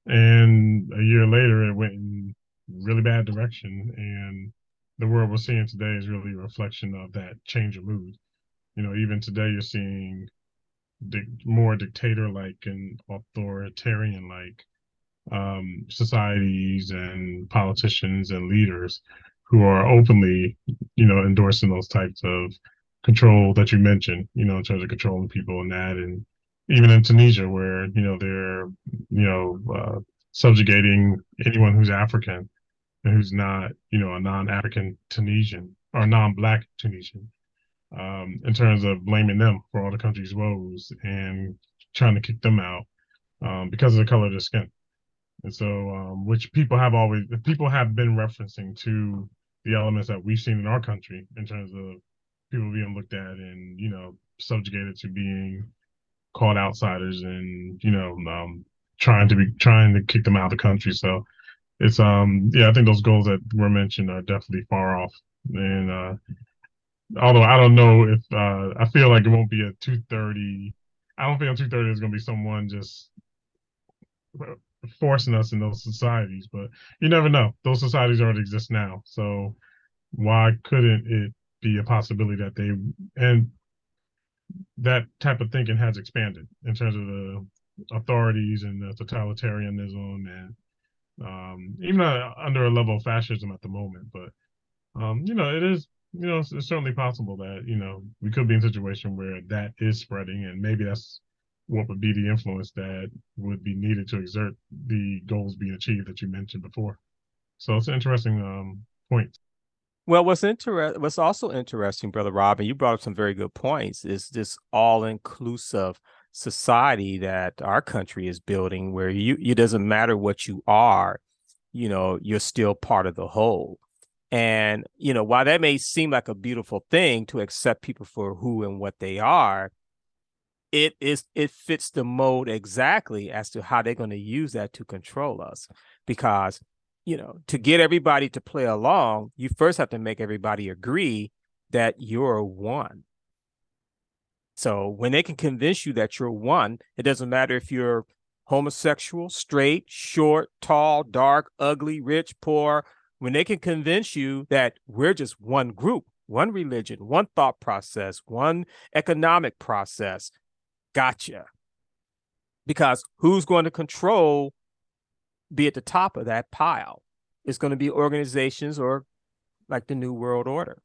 And a year later, it went in really bad direction, and the world we're seeing today is really a reflection of that change of mood. You know, even today, you're seeing the more dictator like and authoritarian like um, societies and politicians and leaders who are openly, you know, endorsing those types of control that you mentioned, you know, in terms of controlling people and that, and even in Tunisia, where you know they're, you know, uh, subjugating anyone who's African who's not, you know, a non-African Tunisian or non-black Tunisian, um, in terms of blaming them for all the country's woes and trying to kick them out um, because of the color of their skin. And so, um, which people have always, people have been referencing to the elements that we've seen in our country in terms of people being looked at and, you know, subjugated to being called outsiders and, you know, um, trying to be, trying to kick them out of the country. So it's, um, yeah, I think those goals that were mentioned are definitely far off. And, uh, although I don't know if, uh, I feel like it won't be a 230. I don't think on 230 is going to be someone just forcing us in those societies, but you never know. Those societies already exist now. So why couldn't it be a possibility that they and that type of thinking has expanded in terms of the authorities and the totalitarianism and um, even under a level of fascism at the moment. But um, you know, it is you know it's, it's certainly possible that you know we could be in a situation where that is spreading, and maybe that's what would be the influence that would be needed to exert the goals being achieved that you mentioned before. So it's an interesting um, point. Well, what's interesting, what's also interesting, brother Robin, you brought up some very good points. Is this all-inclusive society that our country is building, where you it doesn't matter what you are, you know, you're still part of the whole. And you know, while that may seem like a beautiful thing to accept people for who and what they are, it is it fits the mode exactly as to how they're going to use that to control us because you know to get everybody to play along you first have to make everybody agree that you're one so when they can convince you that you're one it doesn't matter if you're homosexual straight short tall dark ugly rich poor when they can convince you that we're just one group one religion one thought process one economic process Gotcha. Because who's going to control, be at the top of that pile? It's going to be organizations or like the New World Order.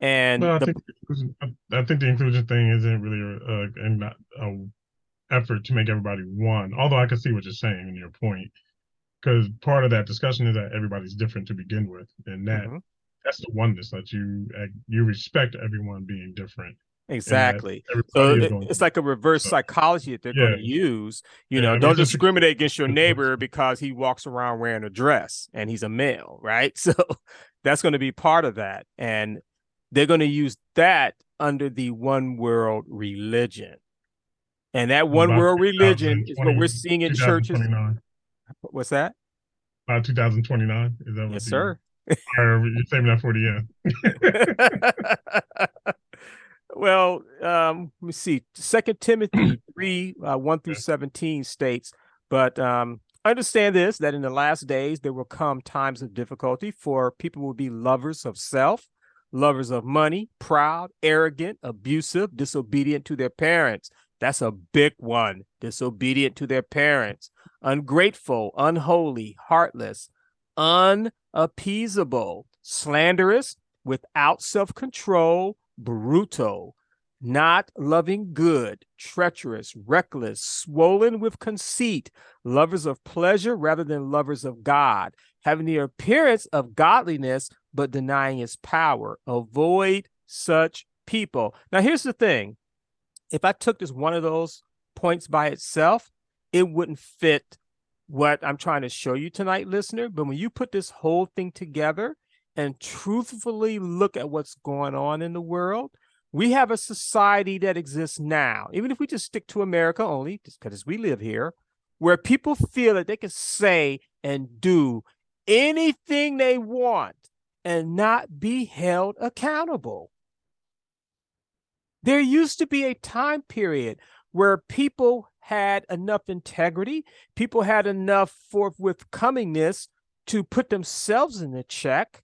And well, I, the, think I think the inclusion thing isn't really a, a, a effort to make everybody one. Although I can see what you're saying and your point, because part of that discussion is that everybody's different to begin with, and that mm-hmm. that's the oneness that you you respect everyone being different, Exactly. So it, it's like a reverse so, psychology that they're yeah. going to use. You yeah, know, I mean, don't discriminate against your neighbor because he walks around wearing a dress and he's a male, right? So that's going to be part of that. And they're going to use that under the one world religion. And that one About world religion is what we're seeing in churches. What's that? About 2029. Is that what yes, sir. Or you're saving that for the end. Well, um, let me see. Second Timothy three uh, one through seventeen states, but um, understand this: that in the last days there will come times of difficulty, for people will be lovers of self, lovers of money, proud, arrogant, abusive, disobedient to their parents. That's a big one. Disobedient to their parents, ungrateful, unholy, heartless, unappeasable, slanderous, without self control brutal, not loving good, treacherous, reckless, swollen with conceit, lovers of pleasure rather than lovers of God, having the appearance of godliness but denying its power. Avoid such people. Now, here's the thing if I took this one of those points by itself, it wouldn't fit what I'm trying to show you tonight, listener. But when you put this whole thing together, and truthfully look at what's going on in the world, we have a society that exists now, even if we just stick to America only, just because we live here, where people feel that they can say and do anything they want and not be held accountable. There used to be a time period where people had enough integrity, people had enough forthwithcomingness to put themselves in the check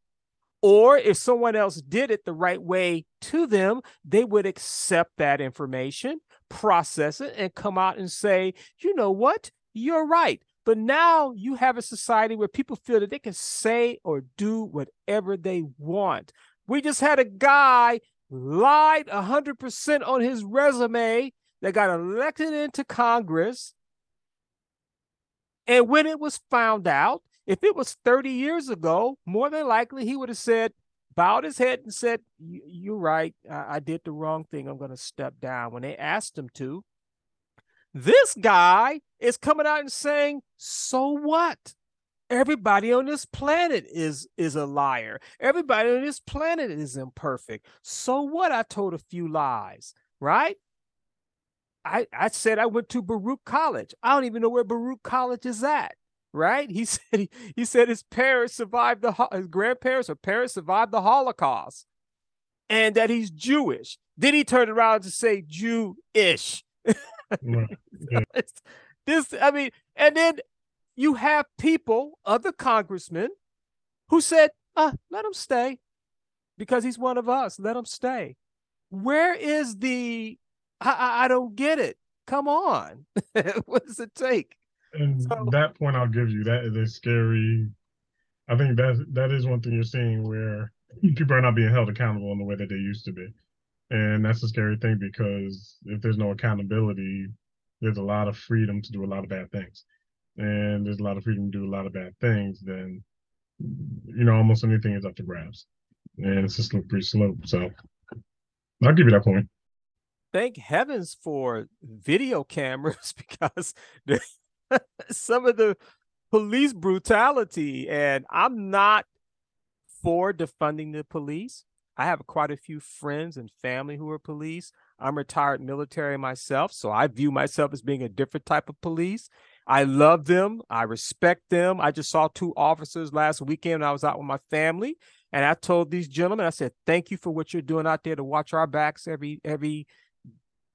or if someone else did it the right way to them, they would accept that information, process it, and come out and say, you know what? You're right. But now you have a society where people feel that they can say or do whatever they want. We just had a guy lied 100% on his resume that got elected into Congress. And when it was found out, if it was 30 years ago, more than likely he would have said, bowed his head and said, You're right. I, I did the wrong thing. I'm going to step down. When they asked him to, this guy is coming out and saying, So what? Everybody on this planet is is a liar. Everybody on this planet is imperfect. So what? I told a few lies, right? I, I said I went to Baruch College. I don't even know where Baruch College is at right? He said he, he said his parents survived the his grandparents or parents survived the Holocaust, and that he's Jewish. Then he turned around to say Jewish. this, I mean, and then you have people, other congressmen, who said, uh, let him stay because he's one of us. Let him stay. Where is the? I, I, I don't get it. Come on, what does it take? And so, that point I'll give you. That is a scary. I think that that is one thing you're seeing where people are not being held accountable in the way that they used to be, and that's a scary thing because if there's no accountability, there's a lot of freedom to do a lot of bad things, and there's a lot of freedom to do a lot of bad things. Then, you know, almost anything is up to grabs, and it's a slippery slope. So, I'll give you that point thank heavens for video cameras because some of the police brutality. And I'm not for defunding the police. I have quite a few friends and family who are police. I'm retired military myself, so I view myself as being a different type of police. I love them. I respect them. I just saw two officers last weekend. I was out with my family, and I told these gentlemen, I said, "Thank you for what you're doing out there to watch our backs every every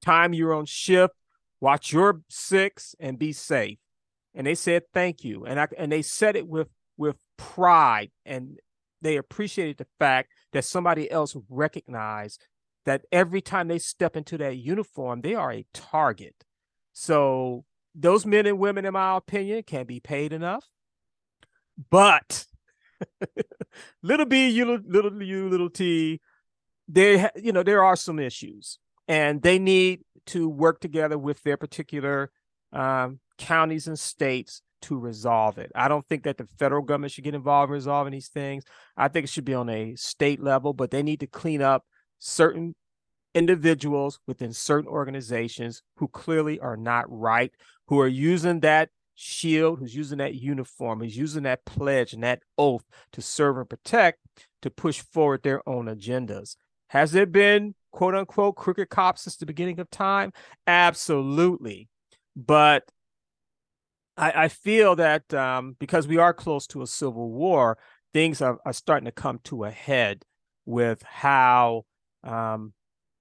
time you're on shift. Watch your six and be safe." And they said thank you. And I and they said it with with pride. And they appreciated the fact that somebody else recognized that every time they step into that uniform they are a target. So those men and women in my opinion can't be paid enough. But little b you little you little t there you know there are some issues. And they need to work together with their particular um, counties and states to resolve it. I don't think that the federal government should get involved in resolving these things. I think it should be on a state level, but they need to clean up certain individuals within certain organizations who clearly are not right, who are using that shield, who's using that uniform, who's using that pledge and that oath to serve and protect to push forward their own agendas. Has there been quote unquote crooked cops since the beginning of time? Absolutely. But I, I feel that um, because we are close to a civil war, things are, are starting to come to a head with how um,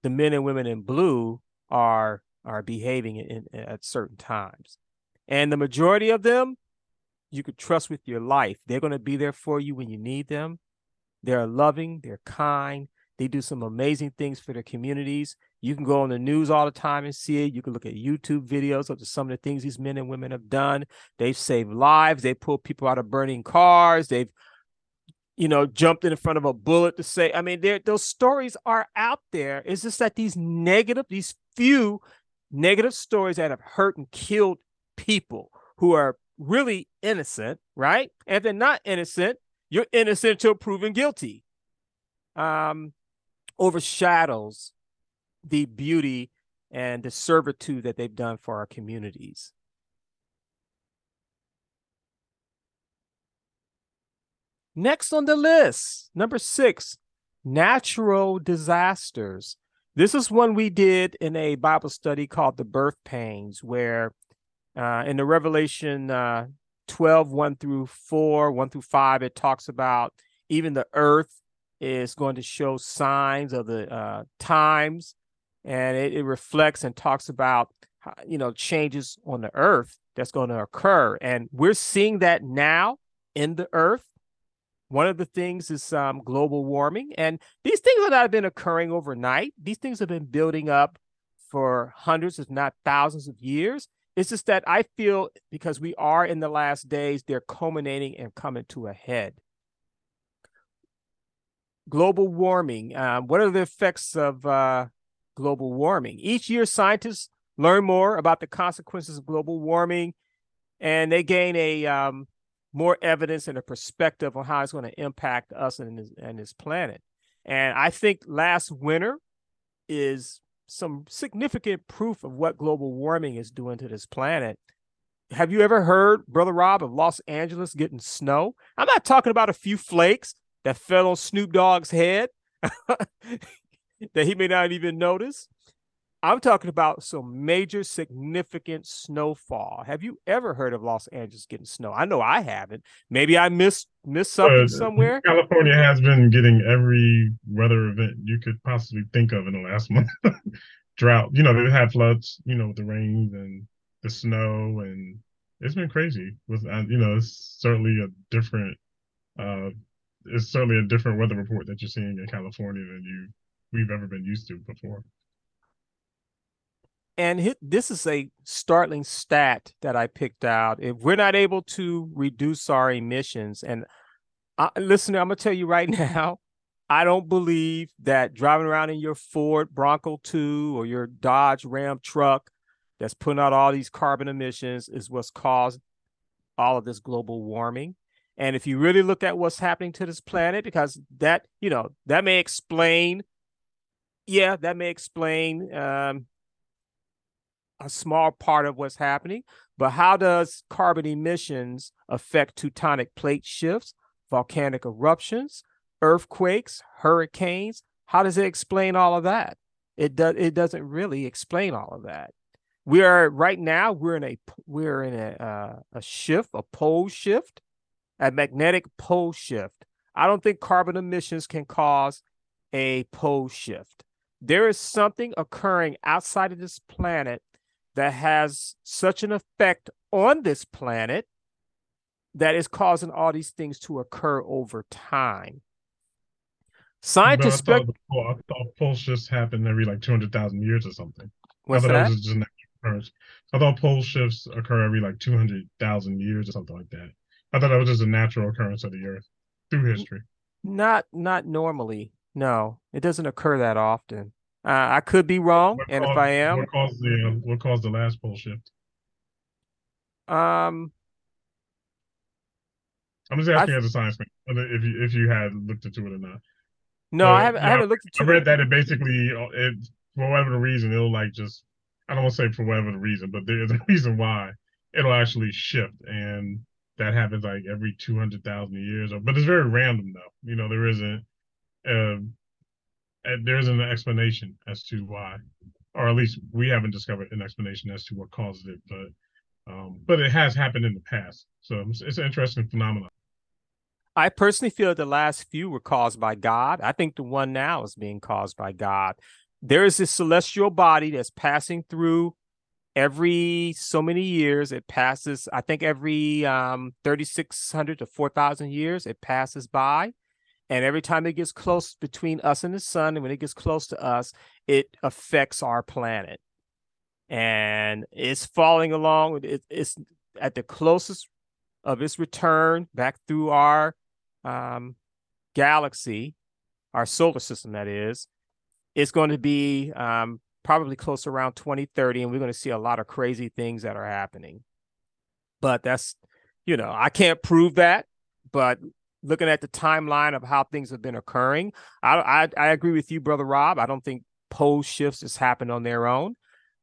the men and women in blue are are behaving in, in, at certain times, and the majority of them you could trust with your life. They're going to be there for you when you need them. They're loving, they're kind, they do some amazing things for their communities. You can go on the news all the time and see it. You can look at YouTube videos of some of the things these men and women have done. They've saved lives. They pulled people out of burning cars. They've, you know, jumped in front of a bullet to say. I mean, those stories are out there. It's just that these negative, these few negative stories that have hurt and killed people who are really innocent, right? And if they're not innocent, you're innocent until proven guilty. Um, overshadows the beauty and the servitude that they've done for our communities. Next on the list, number six, natural disasters. This is one we did in a Bible study called The Birth Pains, where uh, in the Revelation uh, 12, 1 through 4, 1 through 5, it talks about even the earth is going to show signs of the uh, times and it, it, reflects and talks about you know changes on the earth that's going to occur. And we're seeing that now in the earth. One of the things is um, global warming and these things have not been occurring overnight. These things have been building up for hundreds if not thousands of years. It's just that i feel because we are in the last days they're culminating and coming to a head. Global warming. Um, what are the effects of uh, global warming? Each year, scientists learn more about the consequences of global warming, and they gain a um, more evidence and a perspective on how it's going to impact us and this, and this planet. And I think last winter is some significant proof of what global warming is doing to this planet. Have you ever heard, Brother Rob, of Los Angeles getting snow? I'm not talking about a few flakes that fell on Snoop Dogg's head that he may not even notice. I'm talking about some major significant snowfall. Have you ever heard of Los Angeles getting snow? I know I haven't. Maybe I missed missed something uh, somewhere. California has been getting every weather event you could possibly think of in the last month. Drought, you know, they've had floods, you know, with the rains and the snow, and it's been crazy. With uh, you know, it's certainly a different, uh, it's certainly a different weather report that you're seeing in California than you we've ever been used to before. And this is a startling stat that I picked out. If we're not able to reduce our emissions, and I, listen, I'm gonna tell you right now, I don't believe that driving around in your Ford Bronco 2 or your Dodge Ram truck that's putting out all these carbon emissions is what's caused all of this global warming. And if you really look at what's happening to this planet, because that, you know, that may explain, yeah, that may explain um, a small part of what's happening, but how does carbon emissions affect tectonic plate shifts, volcanic eruptions, earthquakes, hurricanes? How does it explain all of that? It does it doesn't really explain all of that. We are right now we're in a we're in a uh, a shift, a pole shift, a magnetic pole shift. I don't think carbon emissions can cause a pole shift. There is something occurring outside of this planet that has such an effect on this planet that is causing all these things to occur over time. Scientists but I thought, I thought pulse just happened every like 200,000 years or something. What's I thought that? was just occurrence. I thought pole shifts occur every like 200,000 years or something like that. I thought that was just a natural occurrence of the earth through history. Not not normally. No, it doesn't occur that often. Uh, I could be wrong, what and caused, if I am, what caused the uh, what caused the last pole shift? Um, I'm just asking I, as a science man if you if you had looked into it or not. No, I haven't. I haven't looked into. It. I read it. that it basically uh, it for whatever the reason it'll like just I don't want to say for whatever the reason, but there's a reason why it'll actually shift, and that happens like every two hundred thousand years. Or, but it's very random though. You know, there isn't. Uh, there isn't an explanation as to why, or at least we haven't discovered an explanation as to what caused it. But um, but it has happened in the past, so it's, it's an interesting phenomenon. I personally feel the last few were caused by God. I think the one now is being caused by God. There is this celestial body that's passing through every so many years. It passes, I think, every um, 3,600 to 4,000 years, it passes by. And every time it gets close between us and the sun, and when it gets close to us, it affects our planet. And it's falling along. It, it's at the closest of its return back through our um, galaxy, our solar system, that is. It's going to be um, probably close around 2030, and we're going to see a lot of crazy things that are happening. But that's, you know, I can't prove that, but looking at the timeline of how things have been occurring, I, I, I agree with you, brother Rob. I don't think pole shifts just happened on their own.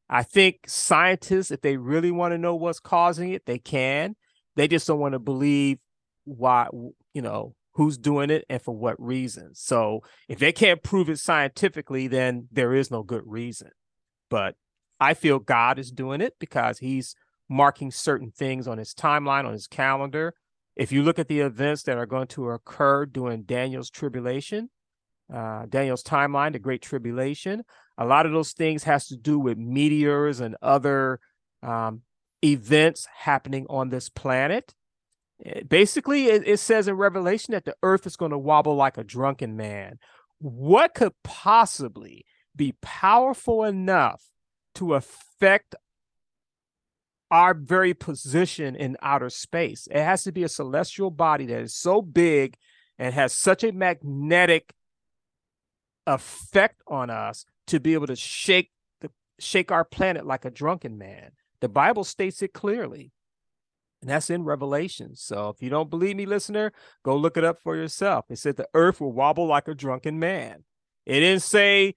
I think scientists, if they really want to know what's causing it, they can. They just don't want to believe why, you know, who's doing it and for what reason. So if they can't prove it scientifically, then there is no good reason. But I feel God is doing it because he's marking certain things on his timeline, on his calendar, if you look at the events that are going to occur during Daniel's tribulation, uh, Daniel's timeline, the Great Tribulation, a lot of those things has to do with meteors and other um, events happening on this planet. Eh, basically, it, it says in Revelation that the earth is going to wobble like a drunken man. What could possibly be powerful enough to affect our very position in outer space. It has to be a celestial body that is so big and has such a magnetic effect on us to be able to shake the shake our planet like a drunken man. The Bible states it clearly. And that's in Revelation. So if you don't believe me, listener, go look it up for yourself. It said the earth will wobble like a drunken man. It didn't say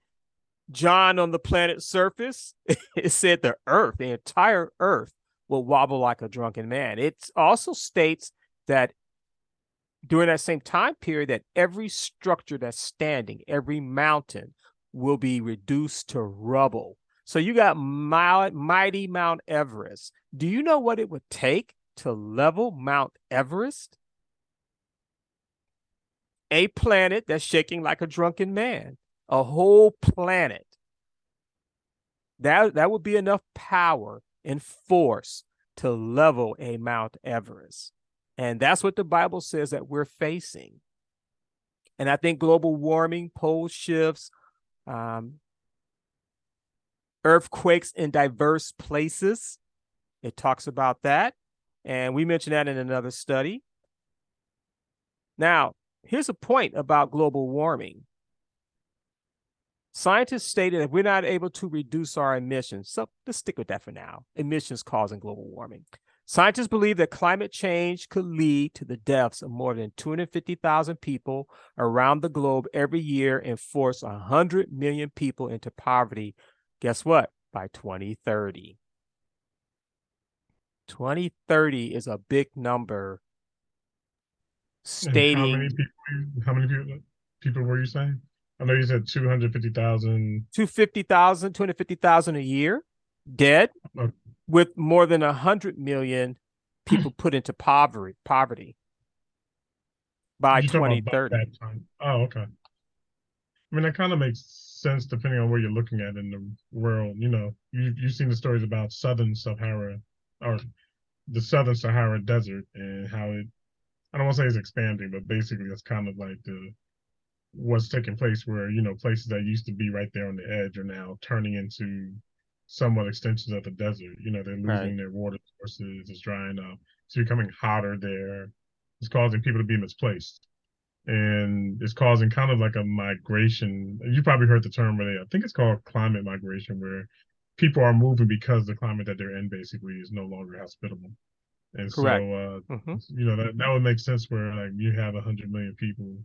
John on the planet's surface. it said the earth, the entire earth will wobble like a drunken man. It also states that during that same time period that every structure that's standing, every mountain will be reduced to rubble. So you got mighty Mount Everest. Do you know what it would take to level Mount Everest? A planet that's shaking like a drunken man, a whole planet. That, that would be enough power and force to level a Mount Everest. And that's what the Bible says that we're facing. And I think global warming, pole shifts, um, earthquakes in diverse places, it talks about that. And we mentioned that in another study. Now, here's a point about global warming. Scientists stated that we're not able to reduce our emissions. So let's stick with that for now. Emissions causing global warming. Scientists believe that climate change could lead to the deaths of more than 250,000 people around the globe every year and force 100 million people into poverty. Guess what? By 2030. 2030 is a big number. Stating how many people? How many people, people were you saying? I know you said 250,000. 250,000, 250,000 a year dead. Okay with more than a hundred million people put into poverty poverty by 2030. Oh, okay. I mean, that kind of makes sense depending on where you're looking at in the world. You know, you you've seen the stories about Southern Sahara or the Southern Sahara Desert and how it. I don't want to say it's expanding, but basically it's kind of like the what's taking place where you know places that used to be right there on the edge are now turning into somewhat extensions of the desert. You know, they're losing right. their water sources, it's drying up, it's becoming hotter there. It's causing people to be misplaced. And it's causing kind of like a migration. You probably heard the term where they, I think it's called climate migration, where people are moving because the climate that they're in basically is no longer hospitable. And Correct. so, uh, mm-hmm. you know, that, that would make sense where like you have a hundred million people.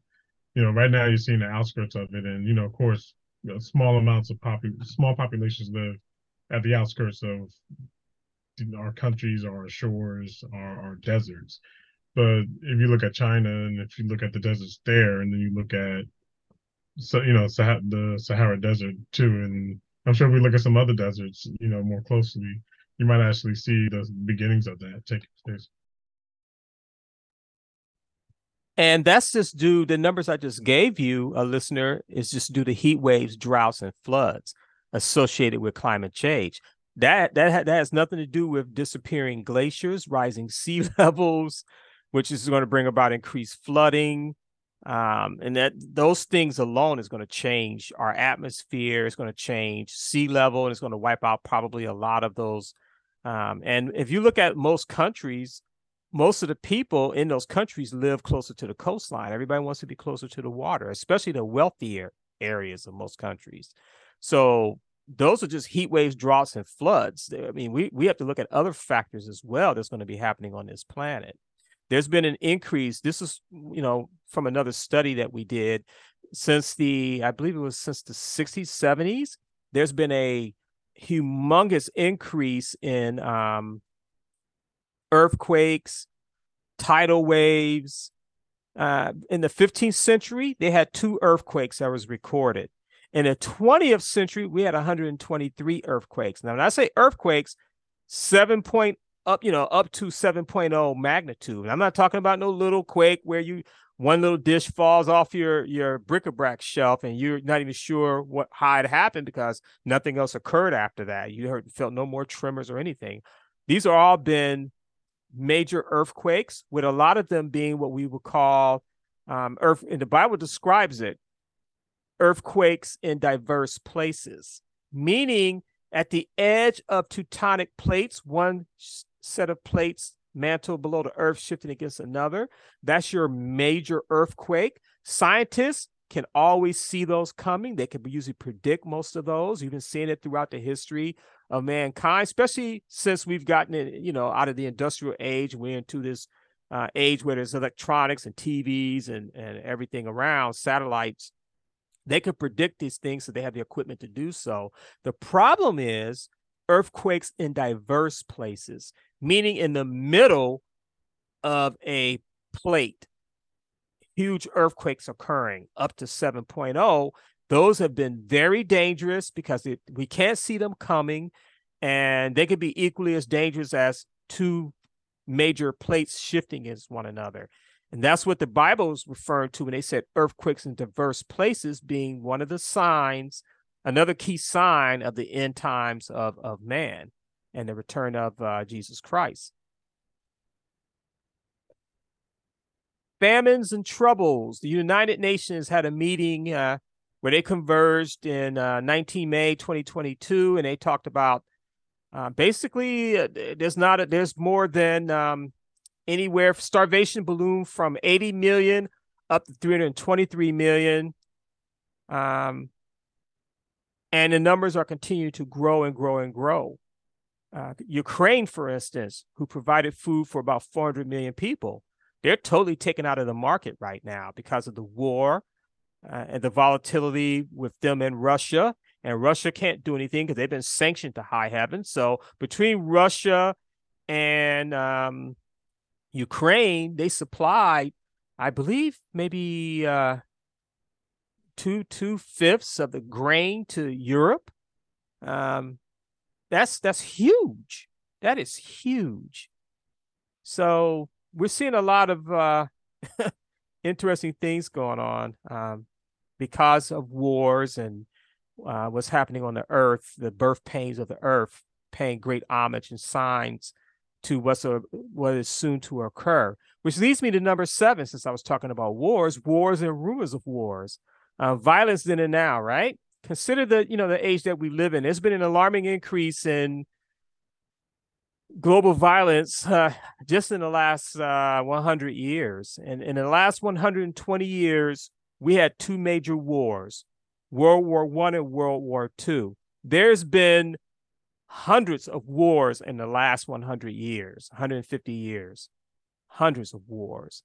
You know, right now you're seeing the outskirts of it, and you know, of course, you know, small amounts of popu- small populations live at the outskirts of our countries, our shores, our, our deserts. But if you look at China and if you look at the deserts there, and then you look at so you know Sah- the Sahara Desert too, and I'm sure if we look at some other deserts, you know, more closely, you might actually see the beginnings of that taking place. And that's just due the numbers I just gave you, a listener, is just due to heat waves, droughts, and floods associated with climate change. That that that has nothing to do with disappearing glaciers, rising sea levels, which is going to bring about increased flooding, um, and that those things alone is going to change our atmosphere. It's going to change sea level, and it's going to wipe out probably a lot of those. Um, and if you look at most countries, most of the people in those countries live closer to the coastline. Everybody wants to be closer to the water, especially the wealthier areas of most countries. So those are just heat waves, droughts, and floods. I mean, we, we have to look at other factors as well that's going to be happening on this planet. There's been an increase. This is, you know, from another study that we did since the, I believe it was since the 60s, 70s. There's been a humongous increase in um, earthquakes, tidal waves. Uh, in the 15th century, they had two earthquakes that was recorded. In the 20th century, we had 123 earthquakes. Now, when I say earthquakes, seven point up, you know, up to 7.0 magnitude. And I'm not talking about no little quake where you one little dish falls off your your bric-a-brac shelf and you're not even sure what how it happened because nothing else occurred after that. You heard felt no more tremors or anything. These are all been major earthquakes, with a lot of them being what we would call um, earth. And the Bible describes it earthquakes in diverse places, meaning at the edge of tectonic plates, one set of plates mantle below the earth shifting against another. That's your major earthquake. Scientists can always see those coming. They can usually predict most of those. You've been seeing it throughout the history of mankind, especially since we've gotten it, you know, out of the industrial age. We're into this uh, age where there's electronics and TVs and, and everything around, satellites. They can predict these things, so they have the equipment to do so. The problem is earthquakes in diverse places, meaning in the middle of a plate, huge earthquakes occurring up to 7.0. Those have been very dangerous because it, we can't see them coming, and they could be equally as dangerous as two major plates shifting against one another. And that's what the Bible is referring to when they said earthquakes in diverse places being one of the signs, another key sign of the end times of, of man and the return of uh, Jesus Christ. Famines and troubles. The United Nations had a meeting uh, where they converged in uh, 19 May 2022, and they talked about uh, basically uh, there's not a, there's more than um, anywhere starvation balloon from 80 million up to 323 million. Um, and the numbers are continuing to grow and grow and grow. Uh, Ukraine, for instance, who provided food for about 400 million people, they're totally taken out of the market right now because of the war uh, and the volatility with them and Russia. And Russia can't do anything because they've been sanctioned to high heaven. So between Russia and um, Ukraine, they supplied, I believe, maybe uh, two two fifths of the grain to Europe. Um, that's that's huge. That is huge. So we're seeing a lot of uh, interesting things going on um, because of wars and uh, what's happening on the earth, the birth pains of the earth, paying great homage and signs to what's a, what is soon to occur. Which leads me to number seven, since I was talking about wars, wars and rumors of wars, uh, violence then and now, right? Consider the you know the age that we live in. There's been an alarming increase in global violence uh, just in the last uh, 100 years, and in the last 120 years, we had two major wars: World War One and World War Two. There's been hundreds of wars in the last 100 years, 150 years, hundreds of wars.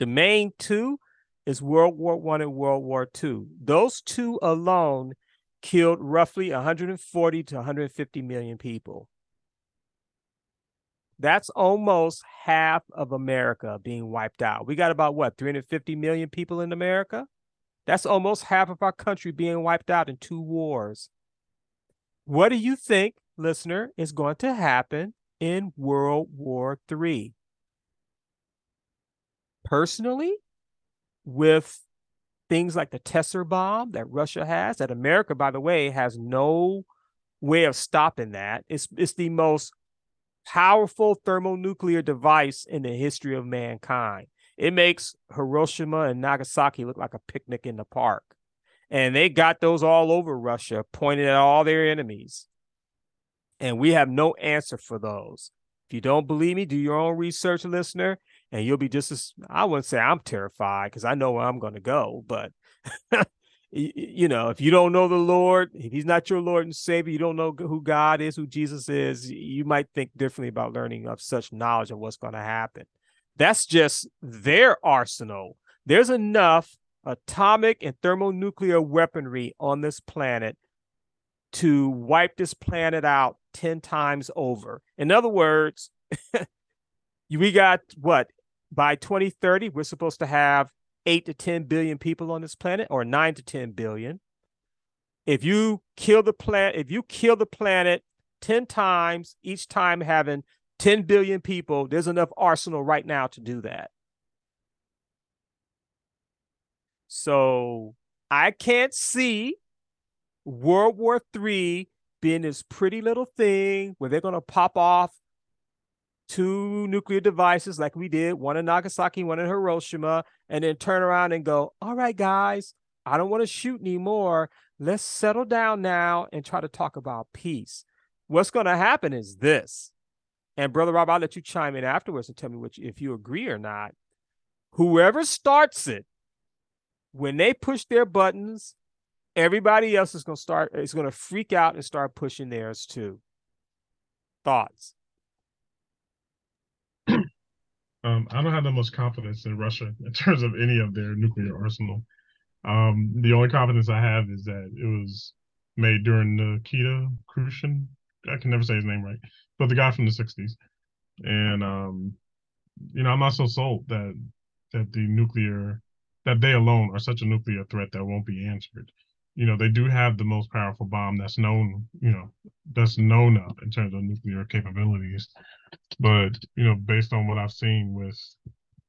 The main two is World War One and World War Two. Those two alone killed roughly 140 to 150 million people. That's almost half of America being wiped out. We got about what 350 million people in America. That's almost half of our country being wiped out in two wars. What do you think, listener, is going to happen in World War III? Personally, with things like the Tsar bomb that Russia has, that America, by the way, has no way of stopping that. It's it's the most powerful thermonuclear device in the history of mankind. It makes Hiroshima and Nagasaki look like a picnic in the park. And they got those all over Russia, pointed at all their enemies. And we have no answer for those. If you don't believe me, do your own research, listener, and you'll be just as I wouldn't say I'm terrified because I know where I'm going to go. But, you know, if you don't know the Lord, if He's not your Lord and Savior, you don't know who God is, who Jesus is, you might think differently about learning of such knowledge of what's going to happen. That's just their arsenal. There's enough atomic and thermonuclear weaponry on this planet to wipe this planet out 10 times over. In other words, we got what? By 2030, we're supposed to have 8 to 10 billion people on this planet or 9 to 10 billion. If you kill the planet, if you kill the planet 10 times, each time having 10 billion people, there's enough arsenal right now to do that. So I can't see World War III being this pretty little thing where they're going to pop off two nuclear devices like we did, one in Nagasaki, one in Hiroshima, and then turn around and go, all right, guys, I don't want to shoot anymore. Let's settle down now and try to talk about peace. What's going to happen is this. And Brother Rob, I'll let you chime in afterwards and tell me which, if you agree or not. Whoever starts it when they push their buttons everybody else is going to start is going to freak out and start pushing theirs too. Thoughts? Um, I don't have the most confidence in Russia in terms of any of their nuclear arsenal. Um, the only confidence I have is that it was made during Nikita Khrushchev. I can never say his name right, but the guy from the '60s. And um, you know, I'm not so sold that that the nuclear that they alone are such a nuclear threat that won't be answered. You know, they do have the most powerful bomb that's known, you know, that's known of in terms of nuclear capabilities. But, you know, based on what I've seen with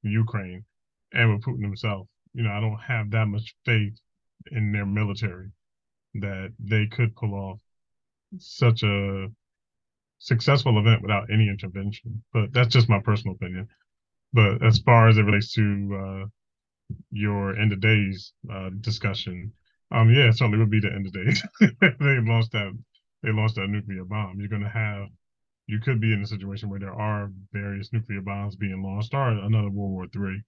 Ukraine and with Putin himself, you know, I don't have that much faith in their military that they could pull off such a successful event without any intervention. But that's just my personal opinion. But as far as it relates to uh, your end of days uh, discussion, um, yeah, it certainly would be the end of days. they launched that they launched that nuclear bomb. You're going to have you could be in a situation where there are various nuclear bombs being launched, or another World War Three.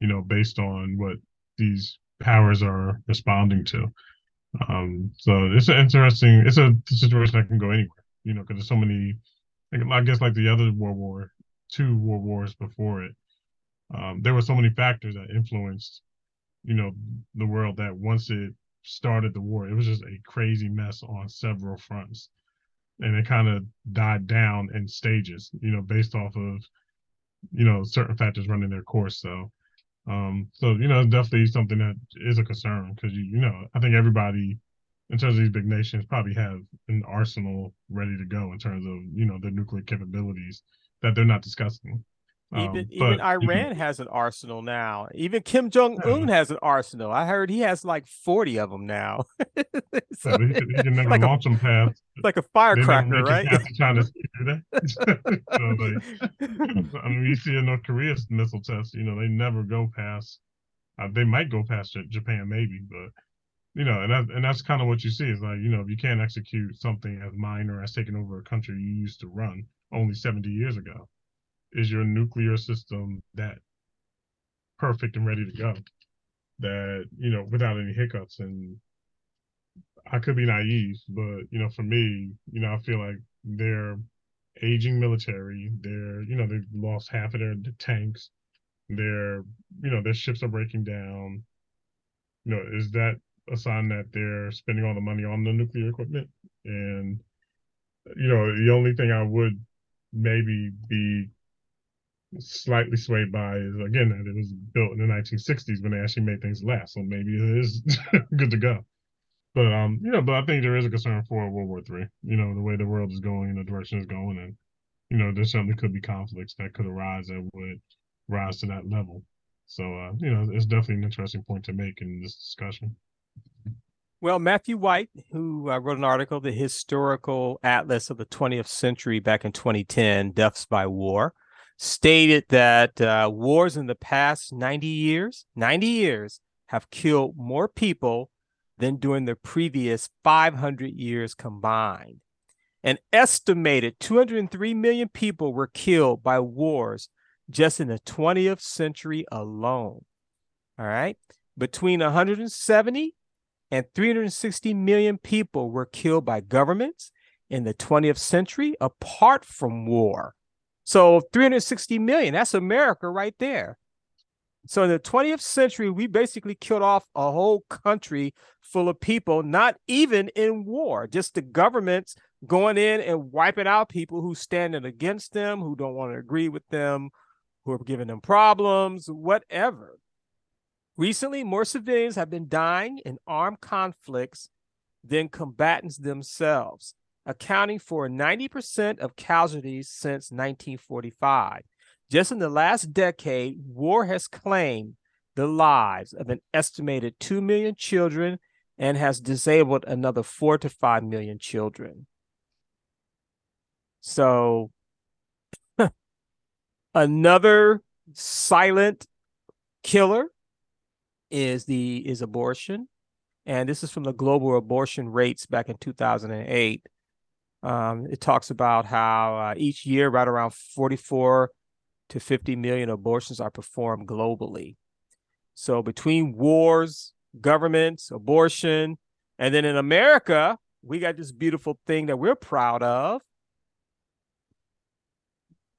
You know, based on what these powers are responding to. Um, so it's an interesting. It's a situation that can go anywhere. You know, because there's so many. I guess like the other World War, two World Wars before it, um, there were so many factors that influenced, you know, the world that once it started the war, it was just a crazy mess on several fronts, and it kind of died down in stages, you know, based off of, you know, certain factors running their course. So, um, so you know, it's definitely something that is a concern because you, you know, I think everybody in terms of these big nations probably have an arsenal ready to go in terms of you know their nuclear capabilities that they're not discussing. Even um, even Iran has an arsenal now. Even Kim Jong Un has an arsenal. I heard he has like forty of them now. so he, he, can never like launch a, them past. It's Like a firecracker, right? China so like, I mean, you see a North Korea missile test. You know, they never go past. Uh, they might go past Japan, maybe, but you know, and that, and that's kind of what you see is like, you know, if you can't execute something as minor as taking over a country you used to run only 70 years ago, is your nuclear system that perfect and ready to go? That you know without any hiccups. And i could be naive but you know for me you know i feel like they're aging military. They're you know they've lost half of their tanks. Their you know their ships are breaking down. You know is that a sign that they're spending all the money on the nuclear equipment? And you know the only thing i would maybe be slightly swayed by is again that it was built in the 1960s when they actually made things last. So maybe it is good to go. But um, you know, but I think there is a concern for World War Three. You know, the way the world is going and the direction is going, and you know, there certainly could be conflicts that could arise that would rise to that level. So uh, you know, it's definitely an interesting point to make in this discussion. Well, Matthew White, who uh, wrote an article, The Historical Atlas of the 20th Century, back in 2010, Deaths by War, stated that uh, wars in the past 90 years, 90 years, have killed more people than during the previous 500 years combined. An estimated 203 million people were killed by wars just in the 20th century alone. All right. Between 170 and 360 million people were killed by governments in the 20th century apart from war. So 360 million, that's America right there. So in the 20th century, we basically killed off a whole country full of people, not even in war, just the governments going in and wiping out people who standing against them, who don't want to agree with them, who are giving them problems, whatever. Recently, more civilians have been dying in armed conflicts than combatants themselves accounting for 90% of casualties since 1945. Just in the last decade, war has claimed the lives of an estimated 2 million children and has disabled another 4 to 5 million children. So, another silent killer is the is abortion and this is from the global abortion rates back in 2008 um, it talks about how uh, each year, right around 44 to 50 million abortions are performed globally. So between wars, governments, abortion, And then in America, we got this beautiful thing that we're proud of.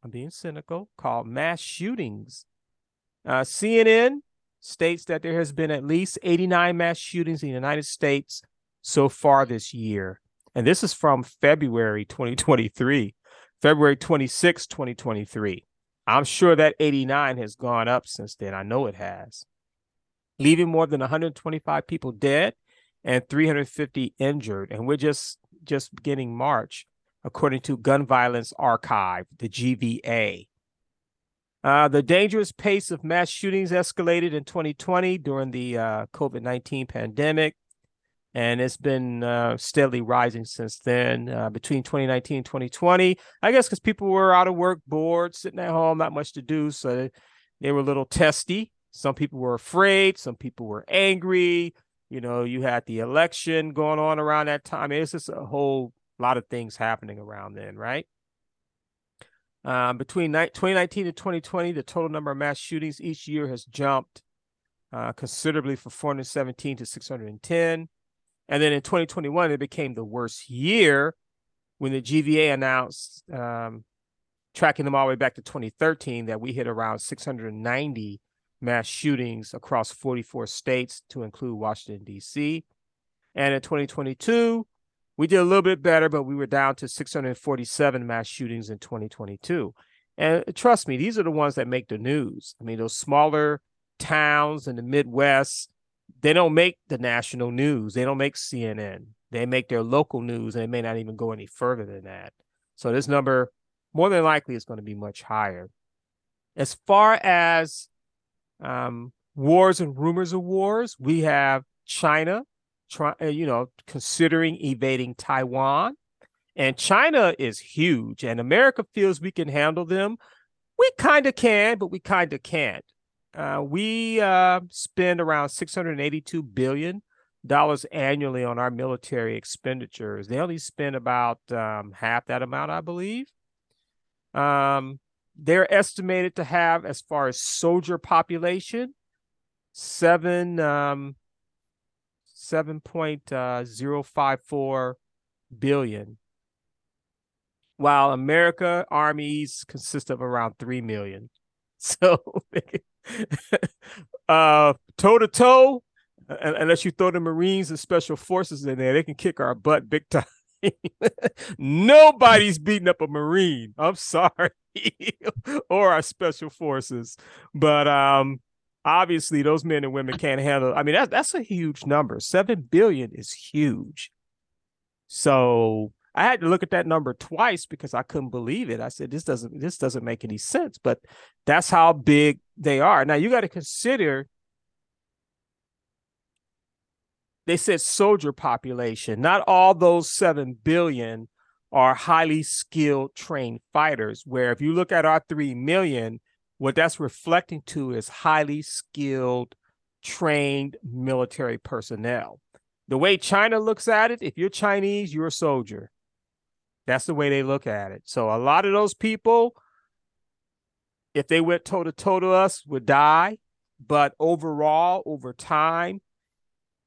I'm being cynical, called mass shootings. Uh, CNN states that there has been at least 89 mass shootings in the United States so far this year. And this is from February 2023, February 26, 2023. I'm sure that 89 has gone up since then. I know it has. Leaving more than 125 people dead and 350 injured. And we're just just beginning March, according to Gun Violence Archive, the GVA. Uh, the dangerous pace of mass shootings escalated in 2020 during the uh, COVID 19 pandemic, and it's been uh, steadily rising since then. Uh, between 2019 and 2020, I guess because people were out of work, bored, sitting at home, not much to do, so they were a little testy. Some people were afraid, some people were angry. You know, you had the election going on around that time. It's just a whole lot of things happening around then, right? Um, between 2019 and 2020, the total number of mass shootings each year has jumped uh, considerably from 417 to 610. And then in 2021, it became the worst year when the GVA announced, um, tracking them all the way back to 2013, that we hit around 690 mass shootings across 44 states to include Washington, D.C. And in 2022, we did a little bit better, but we were down to 647 mass shootings in 2022. And trust me, these are the ones that make the news. I mean, those smaller towns in the Midwest, they don't make the national news. They don't make CNN. They make their local news, and it may not even go any further than that. So this number, more than likely, is going to be much higher. As far as um, wars and rumors of wars, we have China try, uh, you know, considering evading Taiwan. And China is huge, and America feels we can handle them. We kind of can, but we kind of can't. Uh, we uh, spend around 682 billion dollars annually on our military expenditures. They only spend about um, half that amount, I believe. Um, they're estimated to have, as far as soldier population, seven um, 7.054 uh, billion, while America armies consist of around 3 million. So, uh, toe to toe, unless you throw the Marines and Special Forces in there, they can kick our butt big time. Nobody's beating up a Marine. I'm sorry. or our special forces. But um obviously those men and women can't handle. I mean, that's that's a huge number. Seven billion is huge. So I had to look at that number twice because I couldn't believe it. I said, this doesn't this doesn't make any sense. But that's how big they are. Now you got to consider they said soldier population. Not all those seven billion are highly skilled trained fighters. Where if you look at our three million, what that's reflecting to is highly skilled, trained military personnel. The way China looks at it, if you're Chinese, you're a soldier. That's the way they look at it. So a lot of those people, if they went toe to toe to us, would die. But overall, over time,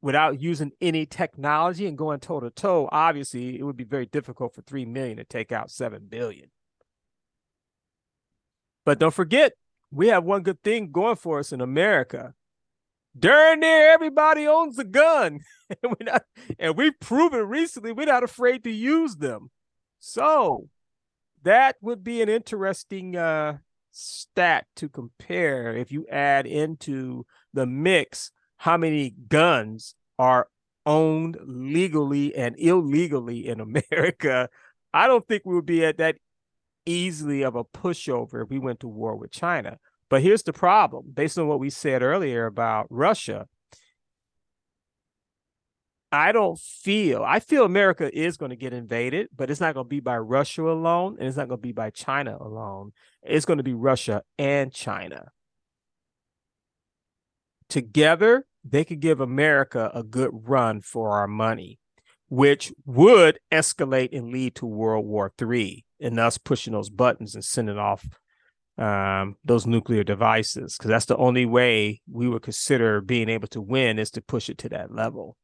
without using any technology and going toe to toe, obviously it would be very difficult for 3 million to take out 7 billion. But don't forget, we have one good thing going for us in America. Darn near everybody owns a gun. and, not, and we've proven recently we're not afraid to use them. So that would be an interesting uh, stat to compare if you add into the mix how many guns are owned legally and illegally in America. I don't think we would be at that easily of a pushover if we went to war with China. But here's the problem based on what we said earlier about Russia. I don't feel, I feel America is going to get invaded, but it's not going to be by Russia alone, and it's not going to be by China alone. It's going to be Russia and China. Together, they could give America a good run for our money, which would escalate and lead to World War III and us pushing those buttons and sending off um, those nuclear devices because that's the only way we would consider being able to win is to push it to that level.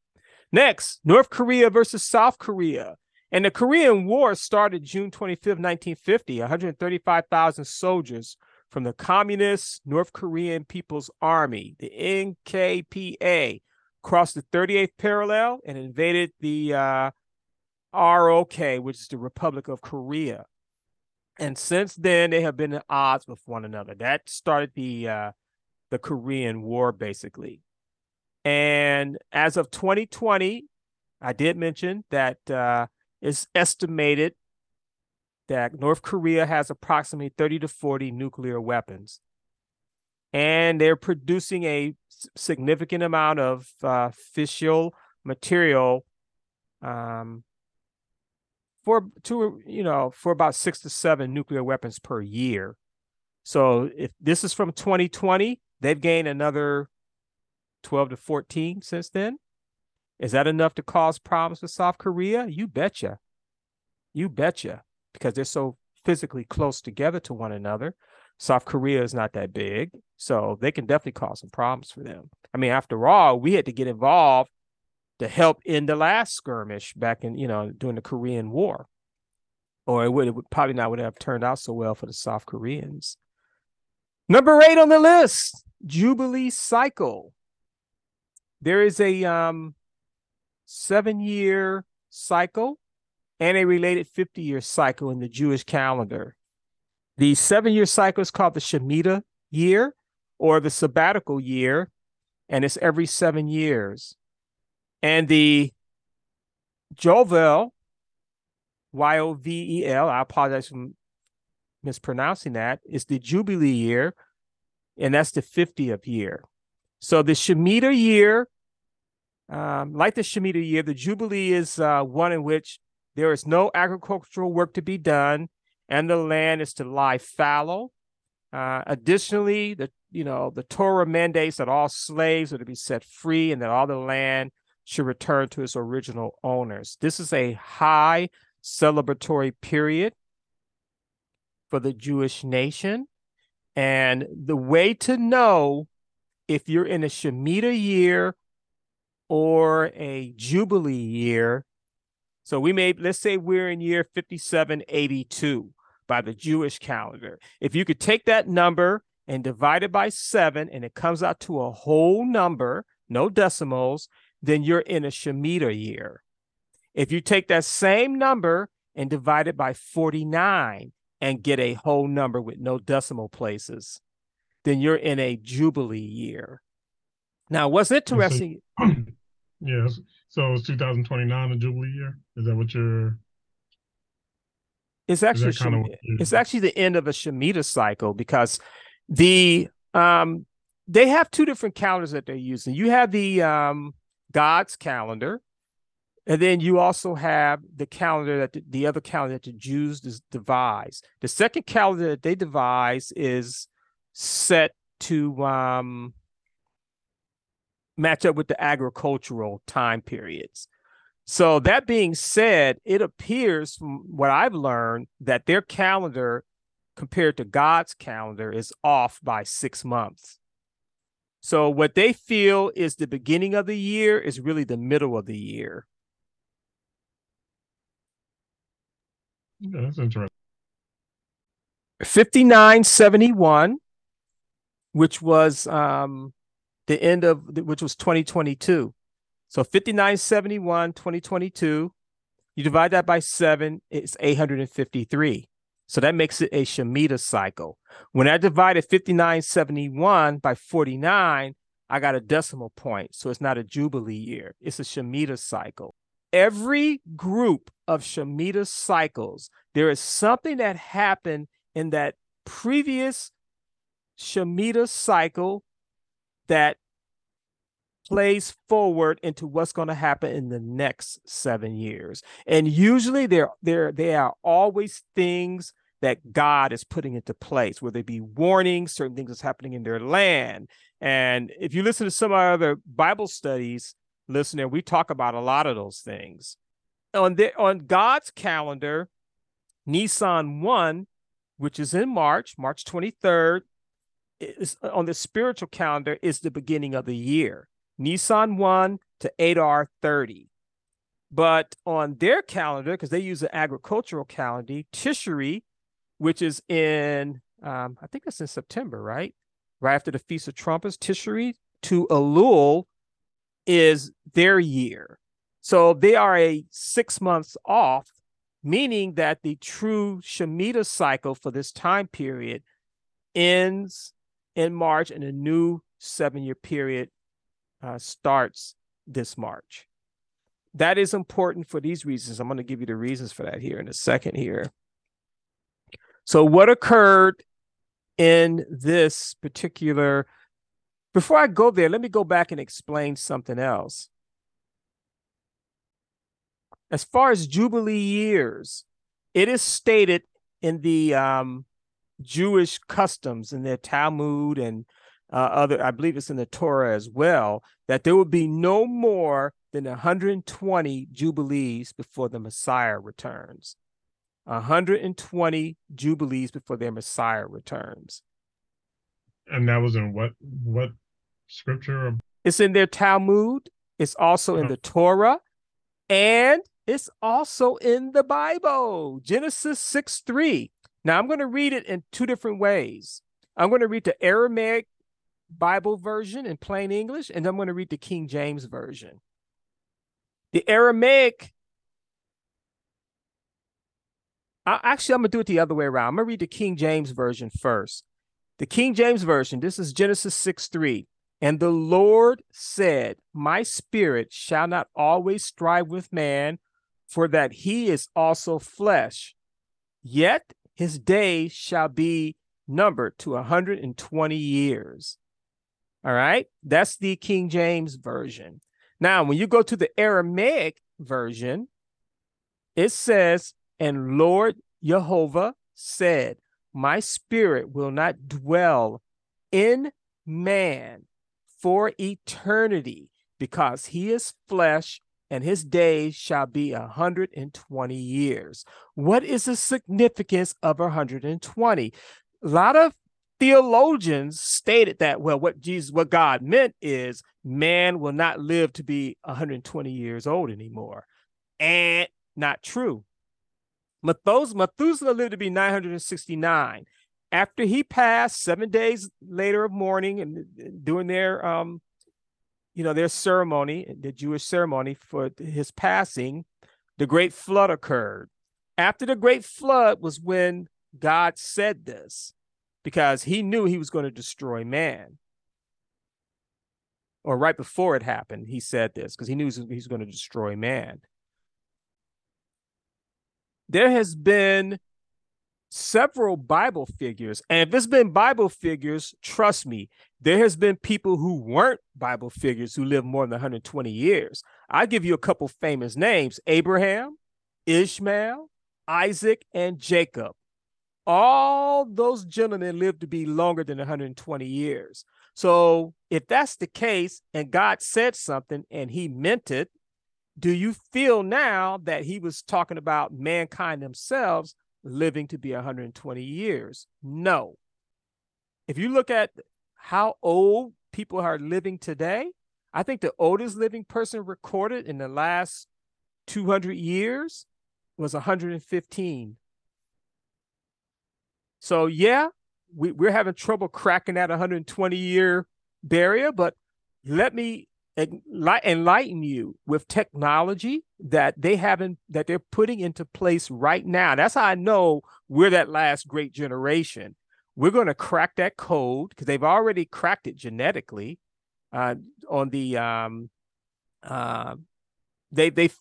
Next, North Korea versus South Korea. And the Korean War started June 25th, 1950. 135,000 soldiers from the Communist North Korean People's Army, the NKPA, crossed the 38th parallel and invaded the uh, ROK, which is the Republic of Korea. And since then, they have been at odds with one another. That started the uh, the Korean War, basically. And as of 2020, I did mention that uh, it's estimated that North Korea has approximately 30 to 40 nuclear weapons. And they're producing a significant amount of uh, fissile material um, for to you know for about six to seven nuclear weapons per year. So if this is from 2020, they've gained another 12 to 14 since then. Is that enough to cause problems with South Korea? You betcha. You betcha because they're so physically close together to one another. South Korea is not that big, so they can definitely cause some problems for them. I mean, after all, we had to get involved to help in the last skirmish back in, you know, during the Korean War. Or it would, it would probably not would have turned out so well for the South Koreans. Number eight on the list, Jubilee Cycle. There is a um, seven year cycle and a related 50 year cycle in the Jewish calendar. The seven year cycle is called the Shemitah year or the sabbatical year, and it's every seven years. And the Jovel, Y O V E L, I apologize for mispronouncing that, is the Jubilee year, and that's the 50th year. So the Shemitah year, um, like the Shemitah year, the Jubilee is uh, one in which there is no agricultural work to be done, and the land is to lie fallow. Uh, additionally, the you know the Torah mandates that all slaves are to be set free, and that all the land should return to its original owners. This is a high celebratory period for the Jewish nation, and the way to know if you're in a Shemitah year or a Jubilee year so we may, let's say we're in year 5782 by the Jewish calendar. If you could take that number and divide it by seven and it comes out to a whole number, no decimals, then you're in a Shemitah year. If you take that same number and divide it by 49 and get a whole number with no decimal places, then you're in a Jubilee year. Now, what's interesting? yes. So it's 2029 the Jubilee year. Is that what you're? It's actually Shem- it's actually the end of a Shemitah cycle because the um they have two different calendars that they're using. You have the um God's calendar, and then you also have the calendar that the, the other calendar that the Jews devise. The second calendar that they devise is set to um match up with the agricultural time periods. So that being said, it appears from what I've learned that their calendar compared to God's calendar is off by 6 months. So what they feel is the beginning of the year is really the middle of the year. Yeah, that's interesting. 5971 which was um the end of which was 2022. So 5971, 2022, you divide that by seven, it's 853. So that makes it a Shemitah cycle. When I divided 5971 by 49, I got a decimal point. So it's not a Jubilee year, it's a Shemitah cycle. Every group of Shemitah cycles, there is something that happened in that previous Shemitah cycle that plays forward into what's going to happen in the next seven years. And usually there, there, there are always things that God is putting into place, whether it be warnings, certain things that's happening in their land. And if you listen to some of our other Bible studies, listener, we talk about a lot of those things. On the on God's calendar, Nisan 1, which is in March, March 23rd, is on the spiritual calendar is the beginning of the year. Nisan 1 to Adar 30. But on their calendar, because they use an agricultural calendar, Tishri, which is in, um, I think it's in September, right? Right after the Feast of Trumpets, Tishri to Elul is their year. So they are a six months off, meaning that the true Shemitah cycle for this time period ends in March and a new seven year period uh, starts this March. That is important for these reasons. I'm going to give you the reasons for that here in a second here. So, what occurred in this particular before I go there, let me go back and explain something else. As far as Jubilee years, it is stated in the um, Jewish customs in their Talmud and uh, other, I believe it's in the Torah as well, that there would be no more than 120 Jubilees before the Messiah returns. 120 Jubilees before their Messiah returns. And that was in what what scripture? It's in their Talmud. It's also in uh-huh. the Torah, and it's also in the Bible. Genesis 6 3. Now I'm going to read it in two different ways. I'm going to read the Aramaic Bible version in plain English, and I'm going to read the King James version. The Aramaic, I, actually, I'm going to do it the other way around. I'm going to read the King James version first. The King James version, this is Genesis 6 3. And the Lord said, My spirit shall not always strive with man, for that he is also flesh. Yet his days shall be numbered to a 120 years. All right, that's the King James version. Now, when you go to the Aramaic version, it says, And Lord Jehovah said, My spirit will not dwell in man for eternity, because he is flesh and his days shall be a 120 years. What is the significance of 120? A lot of theologians stated that, well, what Jesus, what God meant is man will not live to be 120 years old anymore. And not true. Methuselah lived to be 969 after he passed seven days later of mourning and doing their um you know their ceremony the jewish ceremony for his passing. The great flood occurred. After the great flood was when god said this because he knew he was going to destroy man. Or right before it happened he said this because he knew he was going to destroy man. There has been several Bible figures. And if it's been Bible figures, trust me, there has been people who weren't Bible figures who lived more than 120 years. I'll give you a couple famous names Abraham, Ishmael, Isaac, and Jacob. All those gentlemen lived to be longer than 120 years. So if that's the case and God said something and he meant it, do you feel now that he was talking about mankind themselves living to be 120 years. No. If you look at how old people are living today, I think the oldest living person recorded in the last 200 years was 115. So, yeah, we, we're having trouble cracking that 120 year barrier, but let me enlighten you with technology that they haven't that they're putting into place right now. That's how I know we're that last great generation. We're going to crack that code because they've already cracked it genetically uh, on the um, uh, they they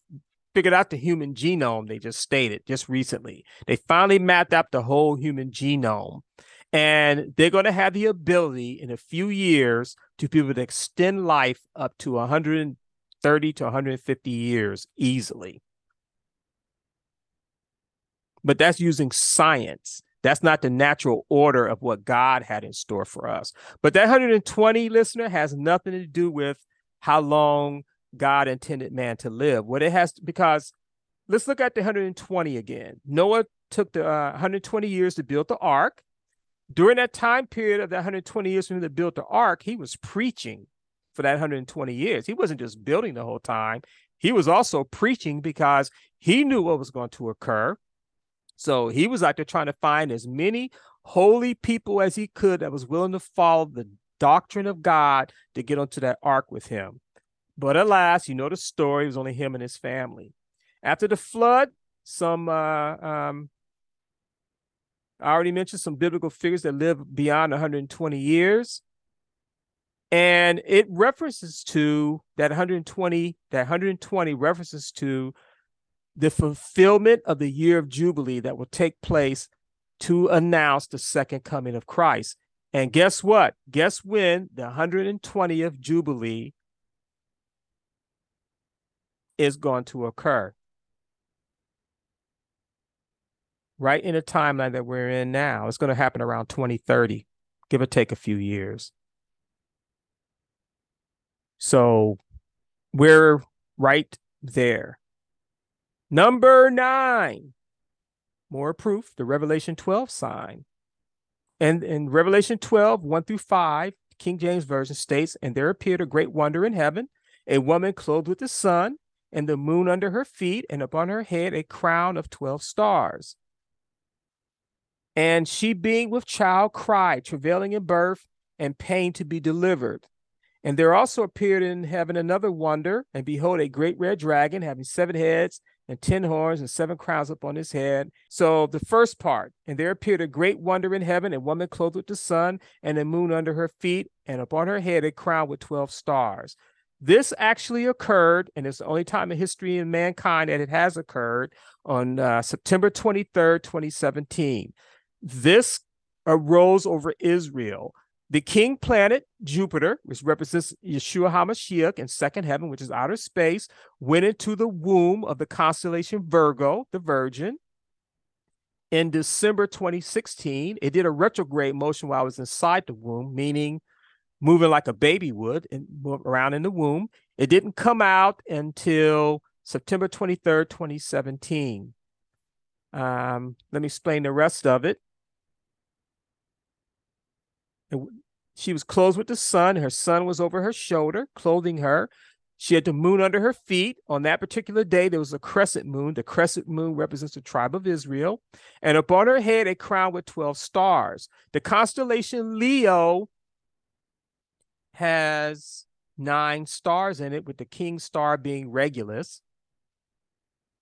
figured out the human genome. They just stated just recently. They finally mapped out the whole human genome, and they're going to have the ability in a few years to be able to extend life up to 130 to 150 years easily. But that's using science. That's not the natural order of what God had in store for us. But that 120 listener has nothing to do with how long God intended man to live. What it has to, because let's look at the 120 again. Noah took the uh, 120 years to build the ark during that time period of the 120 years when they built the ark, he was preaching. for that 120 years. He wasn't just building the whole time, he was also preaching because he knew what was going to occur. So he was out there trying to find as many holy people as he could that was willing to follow the doctrine of God to get onto that ark with him. But alas, you know the story, it was only him and his family. After the flood, some uh, um, I already mentioned some biblical figures that live beyond 120 years. And it references to that 120, that 120 references to the fulfillment of the year of Jubilee that will take place to announce the second coming of Christ. And guess what? Guess when the 120th Jubilee is going to occur? Right in the timeline that we're in now. It's going to happen around 2030, give or take a few years. So we're right there. Number nine, more proof, the Revelation 12 sign. And in Revelation 12, 1 through 5, King James Version states, And there appeared a great wonder in heaven, a woman clothed with the sun, and the moon under her feet, and upon her head a crown of 12 stars. And she, being with child, cried, travailing in birth, and pain to be delivered. And there also appeared in heaven another wonder, and behold, a great red dragon having seven heads and ten horns and seven crowns upon his head. So the first part, and there appeared a great wonder in heaven, a woman clothed with the sun and the moon under her feet, and upon her head a crown with 12 stars. This actually occurred, and it's the only time in history in mankind that it has occurred on uh, September 23rd, 2017. This arose over Israel. The king planet, Jupiter, which represents Yeshua HaMashiach in second heaven, which is outer space, went into the womb of the constellation Virgo, the Virgin. In December 2016, it did a retrograde motion while I was inside the womb, meaning moving like a baby would around in the womb. It didn't come out until September 23rd, 2017. Um, let me explain the rest of it. She was clothed with the sun. Her son was over her shoulder, clothing her. She had the moon under her feet. On that particular day, there was a crescent moon. The crescent moon represents the tribe of Israel. And upon her head, a crown with 12 stars. The constellation Leo has nine stars in it, with the king star being Regulus.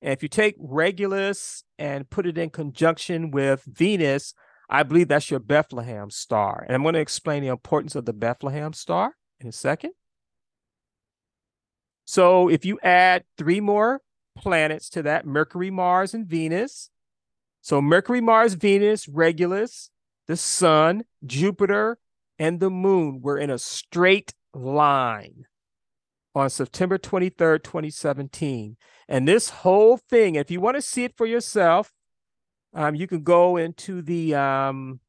And if you take Regulus and put it in conjunction with Venus, I believe that's your Bethlehem star. And I'm going to explain the importance of the Bethlehem star in a second. So if you add three more planets to that Mercury, Mars, and Venus. So Mercury, Mars, Venus, Regulus, the Sun, Jupiter, and the Moon were in a straight line on September 23rd, 2017. And this whole thing, if you want to see it for yourself, um, you can go into the um,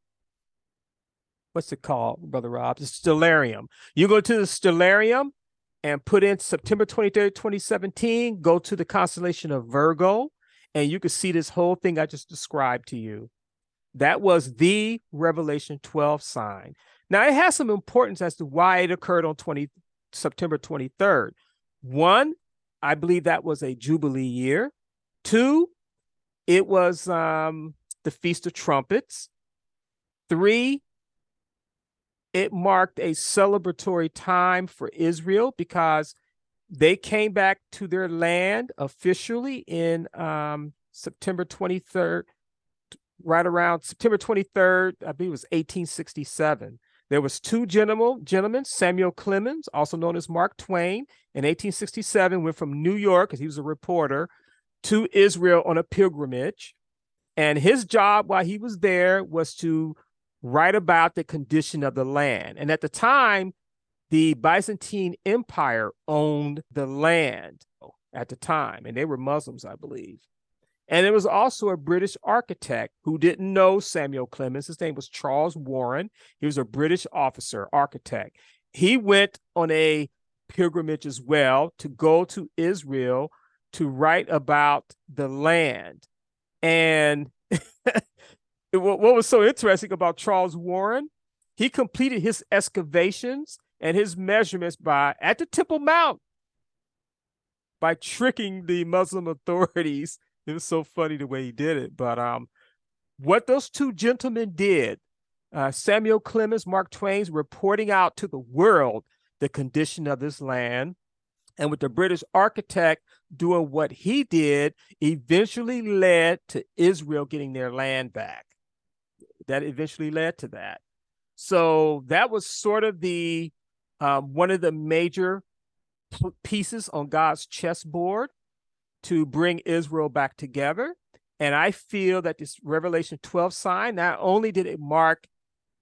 what's it called, Brother Rob? The Stellarium. You go to the Stellarium and put in September 23rd, 2017, go to the constellation of Virgo, and you can see this whole thing I just described to you. That was the Revelation 12 sign. Now it has some importance as to why it occurred on 20 September 23rd. One, I believe that was a Jubilee year. Two, it was um, the Feast of Trumpets. Three, it marked a celebratory time for Israel because they came back to their land officially in um, September 23rd, right around September 23rd, I believe it was 1867. There was two gentlemen, gentlemen, Samuel Clemens, also known as Mark Twain, in 1867 went from New York, because he was a reporter, to Israel on a pilgrimage. And his job while he was there was to write about the condition of the land. And at the time, the Byzantine Empire owned the land at the time, and they were Muslims, I believe. And there was also a British architect who didn't know Samuel Clemens. His name was Charles Warren. He was a British officer, architect. He went on a pilgrimage as well to go to Israel to write about the land. And what was so interesting about Charles Warren, he completed his excavations and his measurements by at the Temple Mount by tricking the Muslim authorities. It was so funny the way he did it. But um, what those two gentlemen did, uh, Samuel Clemens, Mark Twain's reporting out to the world the condition of this land, and with the British architect doing what he did, eventually led to Israel getting their land back. That eventually led to that. So that was sort of the um, one of the major pieces on God's chessboard to bring Israel back together. And I feel that this Revelation 12 sign, not only did it mark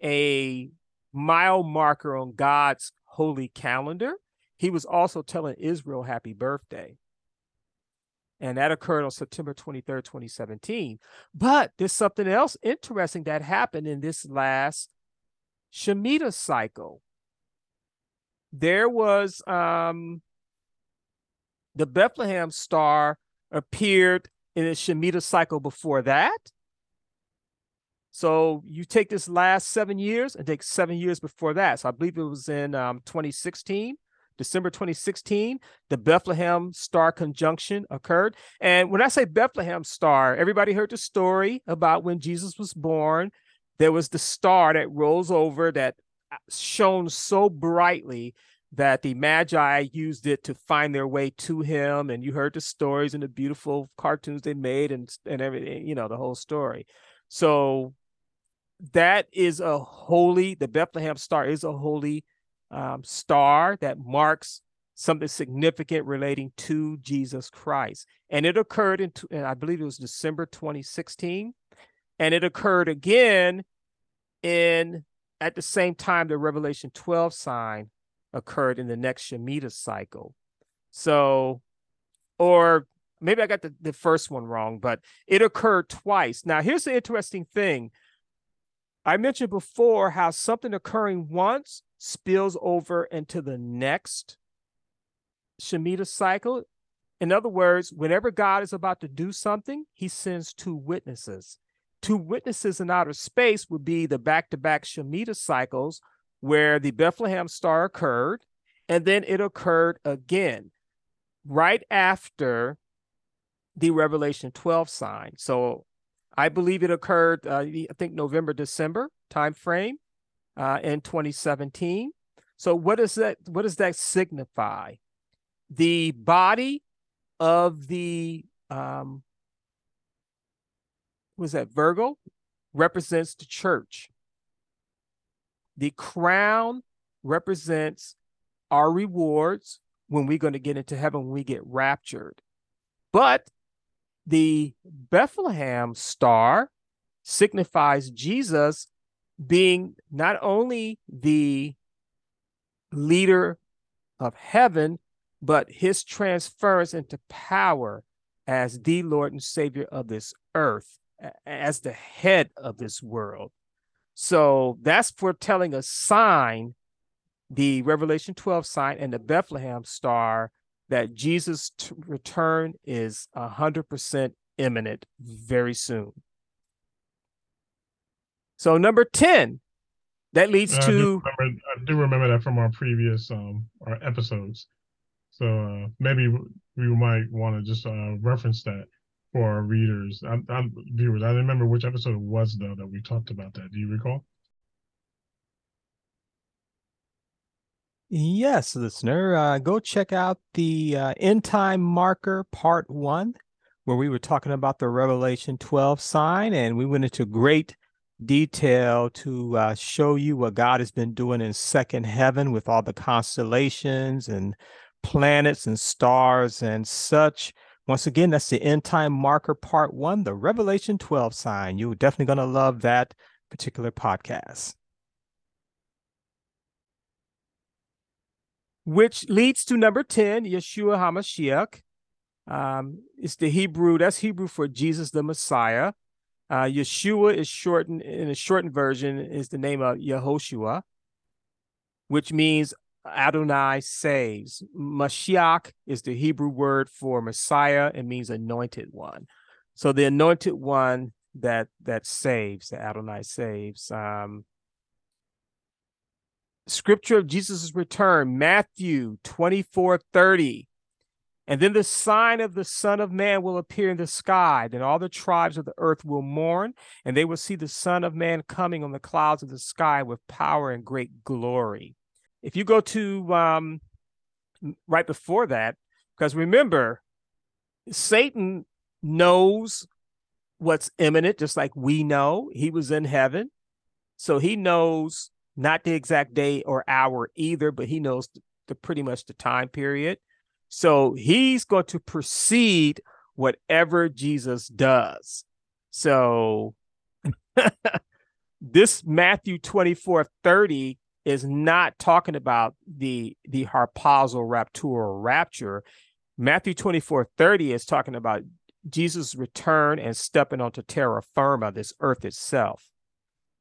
a mile marker on God's holy calendar, he was also telling Israel happy birthday. And that occurred on September 23rd, 2017. But there's something else interesting that happened in this last Shemitah cycle. There was um, the Bethlehem star appeared in the Shemitah cycle before that. So you take this last seven years and take seven years before that. So I believe it was in um, 2016, December 2016, the Bethlehem star conjunction occurred. And when I say Bethlehem star, everybody heard the story about when Jesus was born. There was the star that rose over that uh, shone so brightly that the Magi used it to find their way to him. And you heard the stories and the beautiful cartoons they made and, and everything, you know, the whole story. So that is a holy, the Bethlehem star is a holy um, star that marks something significant relating to Jesus Christ. And it occurred in, I believe it was December 2016. And it occurred again in at the same time the Revelation 12 sign occurred in the next Shemitah cycle. So, or maybe I got the, the first one wrong, but it occurred twice. Now, here's the interesting thing. I mentioned before how something occurring once spills over into the next Shemitah cycle. In other words, whenever God is about to do something, he sends two witnesses. Two witnesses in outer space would be the back to back Shemitah cycles where the Bethlehem star occurred, and then it occurred again right after the Revelation 12 sign. So I believe it occurred, uh, I think November, December timeframe uh, in 2017. So what does that what does that signify? The body of the um, was that Virgo represents the church. The crown represents our rewards when we're going to get into heaven when we get raptured. But the Bethlehem star signifies Jesus being not only the leader of heaven, but his transference into power as the Lord and Savior of this earth, as the head of this world. So that's foretelling a sign, the Revelation 12 sign and the Bethlehem star, that Jesus' t- return is 100% imminent very soon. So, number 10, that leads to. I do, remember, I do remember that from our previous um, our episodes. So uh, maybe we might want to just uh, reference that for our readers, I'm, I'm, viewers. I remember which episode it was though that we talked about that. Do you recall? Yes, listener. Uh, go check out the uh, End Time Marker Part One, where we were talking about the Revelation 12 sign, and we went into great detail to uh, show you what God has been doing in second heaven with all the constellations and planets and stars and such. Once again, that's the end time marker part one, the Revelation 12 sign. You're definitely going to love that particular podcast. Which leads to number 10, Yeshua HaMashiach. Um, it's the Hebrew, that's Hebrew for Jesus the Messiah. Uh, Yeshua is shortened in a shortened version is the name of Yehoshua, which means Adonai saves. Mashiach is the Hebrew word for Messiah and means anointed one. So the anointed one that that saves, that Adonai saves. Um, scripture of Jesus' return, Matthew 24 30. And then the sign of the Son of Man will appear in the sky. Then all the tribes of the earth will mourn, and they will see the Son of Man coming on the clouds of the sky with power and great glory. If you go to um, right before that, because remember, Satan knows what's imminent, just like we know. He was in heaven. So he knows not the exact day or hour either, but he knows the, the pretty much the time period. So he's going to precede whatever Jesus does. So this Matthew 24 30 is not talking about the the harpazo rapture rapture. Matthew 24 30 is talking about Jesus' return and stepping onto terra firma, this earth itself.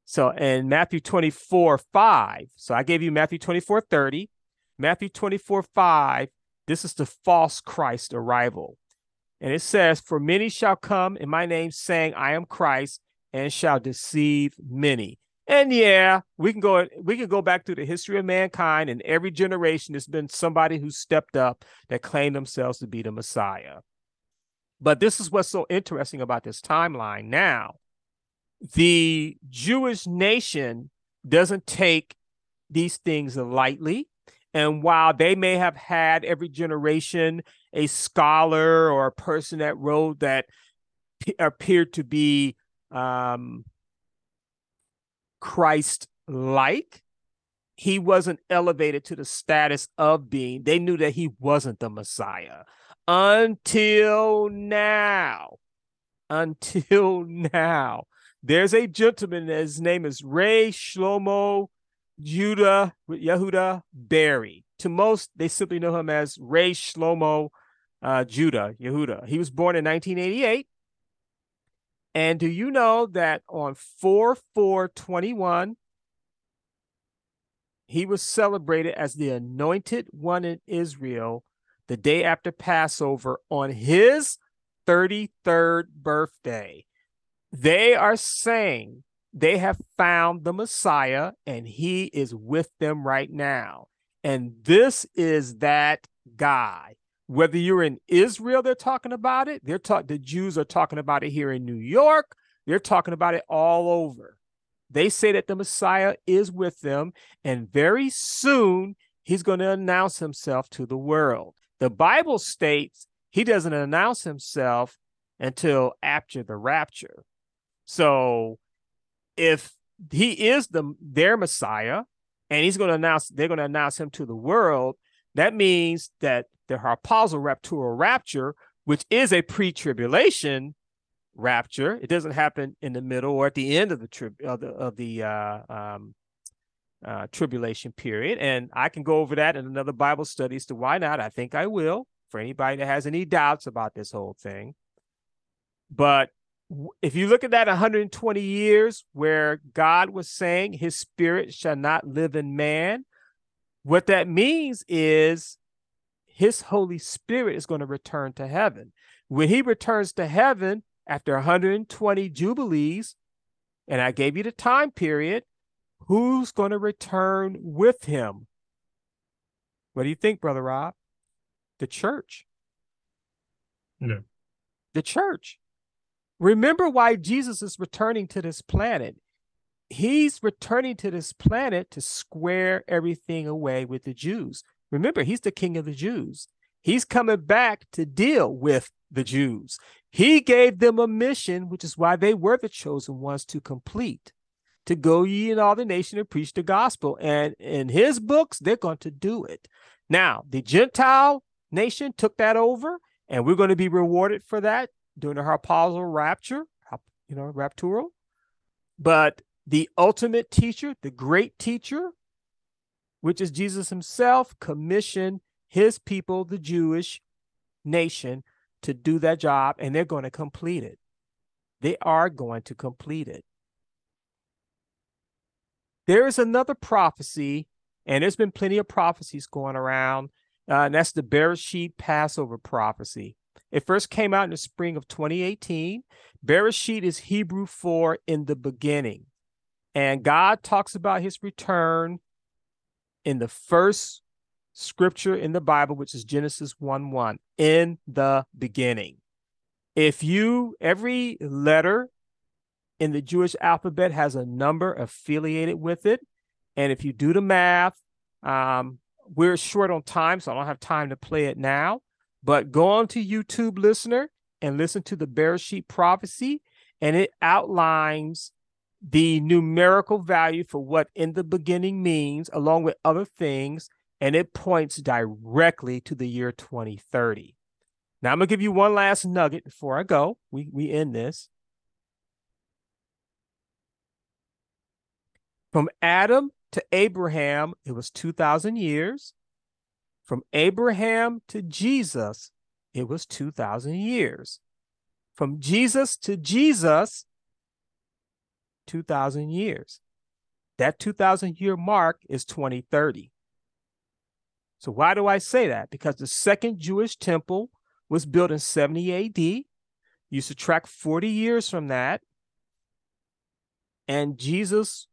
So in Matthew 24 5, so I gave you Matthew 24 30, Matthew 24 5 this is the false Christ arrival. And it says, For many shall come in my name, saying, I am Christ, and shall deceive many. And yeah, we can go we can go back through the history of mankind, and every generation there's been somebody who stepped up that claimed themselves to be the Messiah. But this is what's so interesting about this timeline now. The Jewish nation doesn't take these things lightly. And while they may have had every generation a scholar or a person that wrote that p- appeared to be um, Christ like, he wasn't elevated to the status of being. They knew that he wasn't the Messiah until now. Until now. There's a gentleman, his name is Ray Shlomo Judah Yehuda Berry. To most, they simply know him as Ray Shlomo uh, Judah Yehuda. He was born in 1988. And do you know that on 4 4 21, he was celebrated as the anointed one in Israel the day after Passover on his 33rd birthday. They are saying they have found the Messiah and he is with them right now. And this is that guy. Whether you're in Israel, they're talking about it. They're talk the Jews are talking about it here in New York. They're talking about it all over. They say that the Messiah is with them, and very soon he's going to announce himself to the world. The Bible states he doesn't announce himself until after the rapture. So if he is the their Messiah and he's going to announce they're going to announce him to the world, that means that the harpazo rapture rapture, which is a pre-tribulation rapture, it doesn't happen in the middle or at the end of the trib of the of the uh, um, uh, tribulation period. And I can go over that in another Bible study as to why not. I think I will for anybody that has any doubts about this whole thing. But if you look at that 120 years where God was saying his spirit shall not live in man, what that means is his Holy Spirit is going to return to heaven. When he returns to heaven after 120 jubilees, and I gave you the time period, who's going to return with him? What do you think, Brother Rob? The church. Yeah. The church. Remember why Jesus is returning to this planet. He's returning to this planet to square everything away with the Jews. Remember, he's the king of the Jews. He's coming back to deal with the Jews. He gave them a mission, which is why they were the chosen ones to complete, to go ye in all the nation and preach the gospel. And in his books, they're going to do it. Now, the Gentile nation took that over, and we're going to be rewarded for that during the harpazo rapture, you know, raptural. But the ultimate teacher, the great teacher, which is Jesus himself, commissioned his people, the Jewish nation, to do that job, and they're going to complete it. They are going to complete it. There is another prophecy, and there's been plenty of prophecies going around, uh, and that's the Bereshit Passover prophecy. It first came out in the spring of 2018. Bereshit is Hebrew for in the beginning. And God talks about his return in the first scripture in the Bible, which is Genesis 1 1, in the beginning. If you, every letter in the Jewish alphabet has a number affiliated with it. And if you do the math, um, we're short on time, so I don't have time to play it now. But go on to YouTube, listener, and listen to the Bereshit prophecy, and it outlines the numerical value for what in the beginning means, along with other things, and it points directly to the year 2030. Now I'm gonna give you one last nugget before I go. We we end this. From Adam to Abraham, it was 2,000 years. From Abraham to Jesus, it was 2,000 years. From Jesus to Jesus, 2,000 years. That 2,000 year mark is 2030. So, why do I say that? Because the second Jewish temple was built in 70 AD. You subtract 40 years from that, and Jesus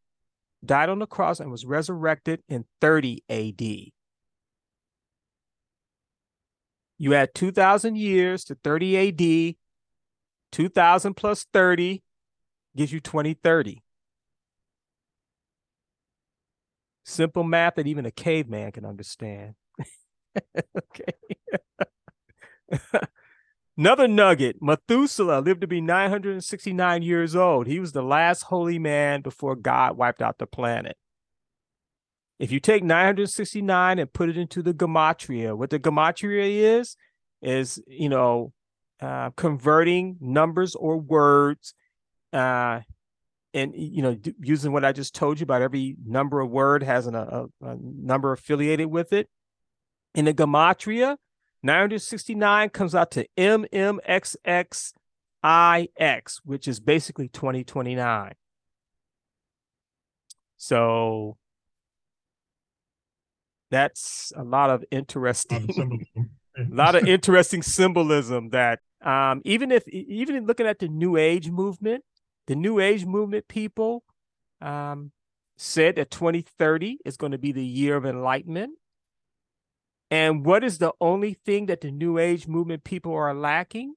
died on the cross and was resurrected in 30 AD. You add 2,000 years to 30 AD, 2,000 plus 30 gives you 2030. Simple math that even a caveman can understand. okay. Another nugget Methuselah lived to be 969 years old. He was the last holy man before God wiped out the planet. If you take 969 and put it into the gematria, what the gematria is, is, you know, uh, converting numbers or words uh, and you know using what i just told you about every number of word has an, a, a number affiliated with it in the gematria 969 comes out to MMXXIX, which is basically 2029. So that's a lot of interesting, a lot of interesting symbolism that um, even if even looking at the New Age movement, the New Age movement people um, said that 2030 is going to be the year of enlightenment. And what is the only thing that the New Age movement people are lacking?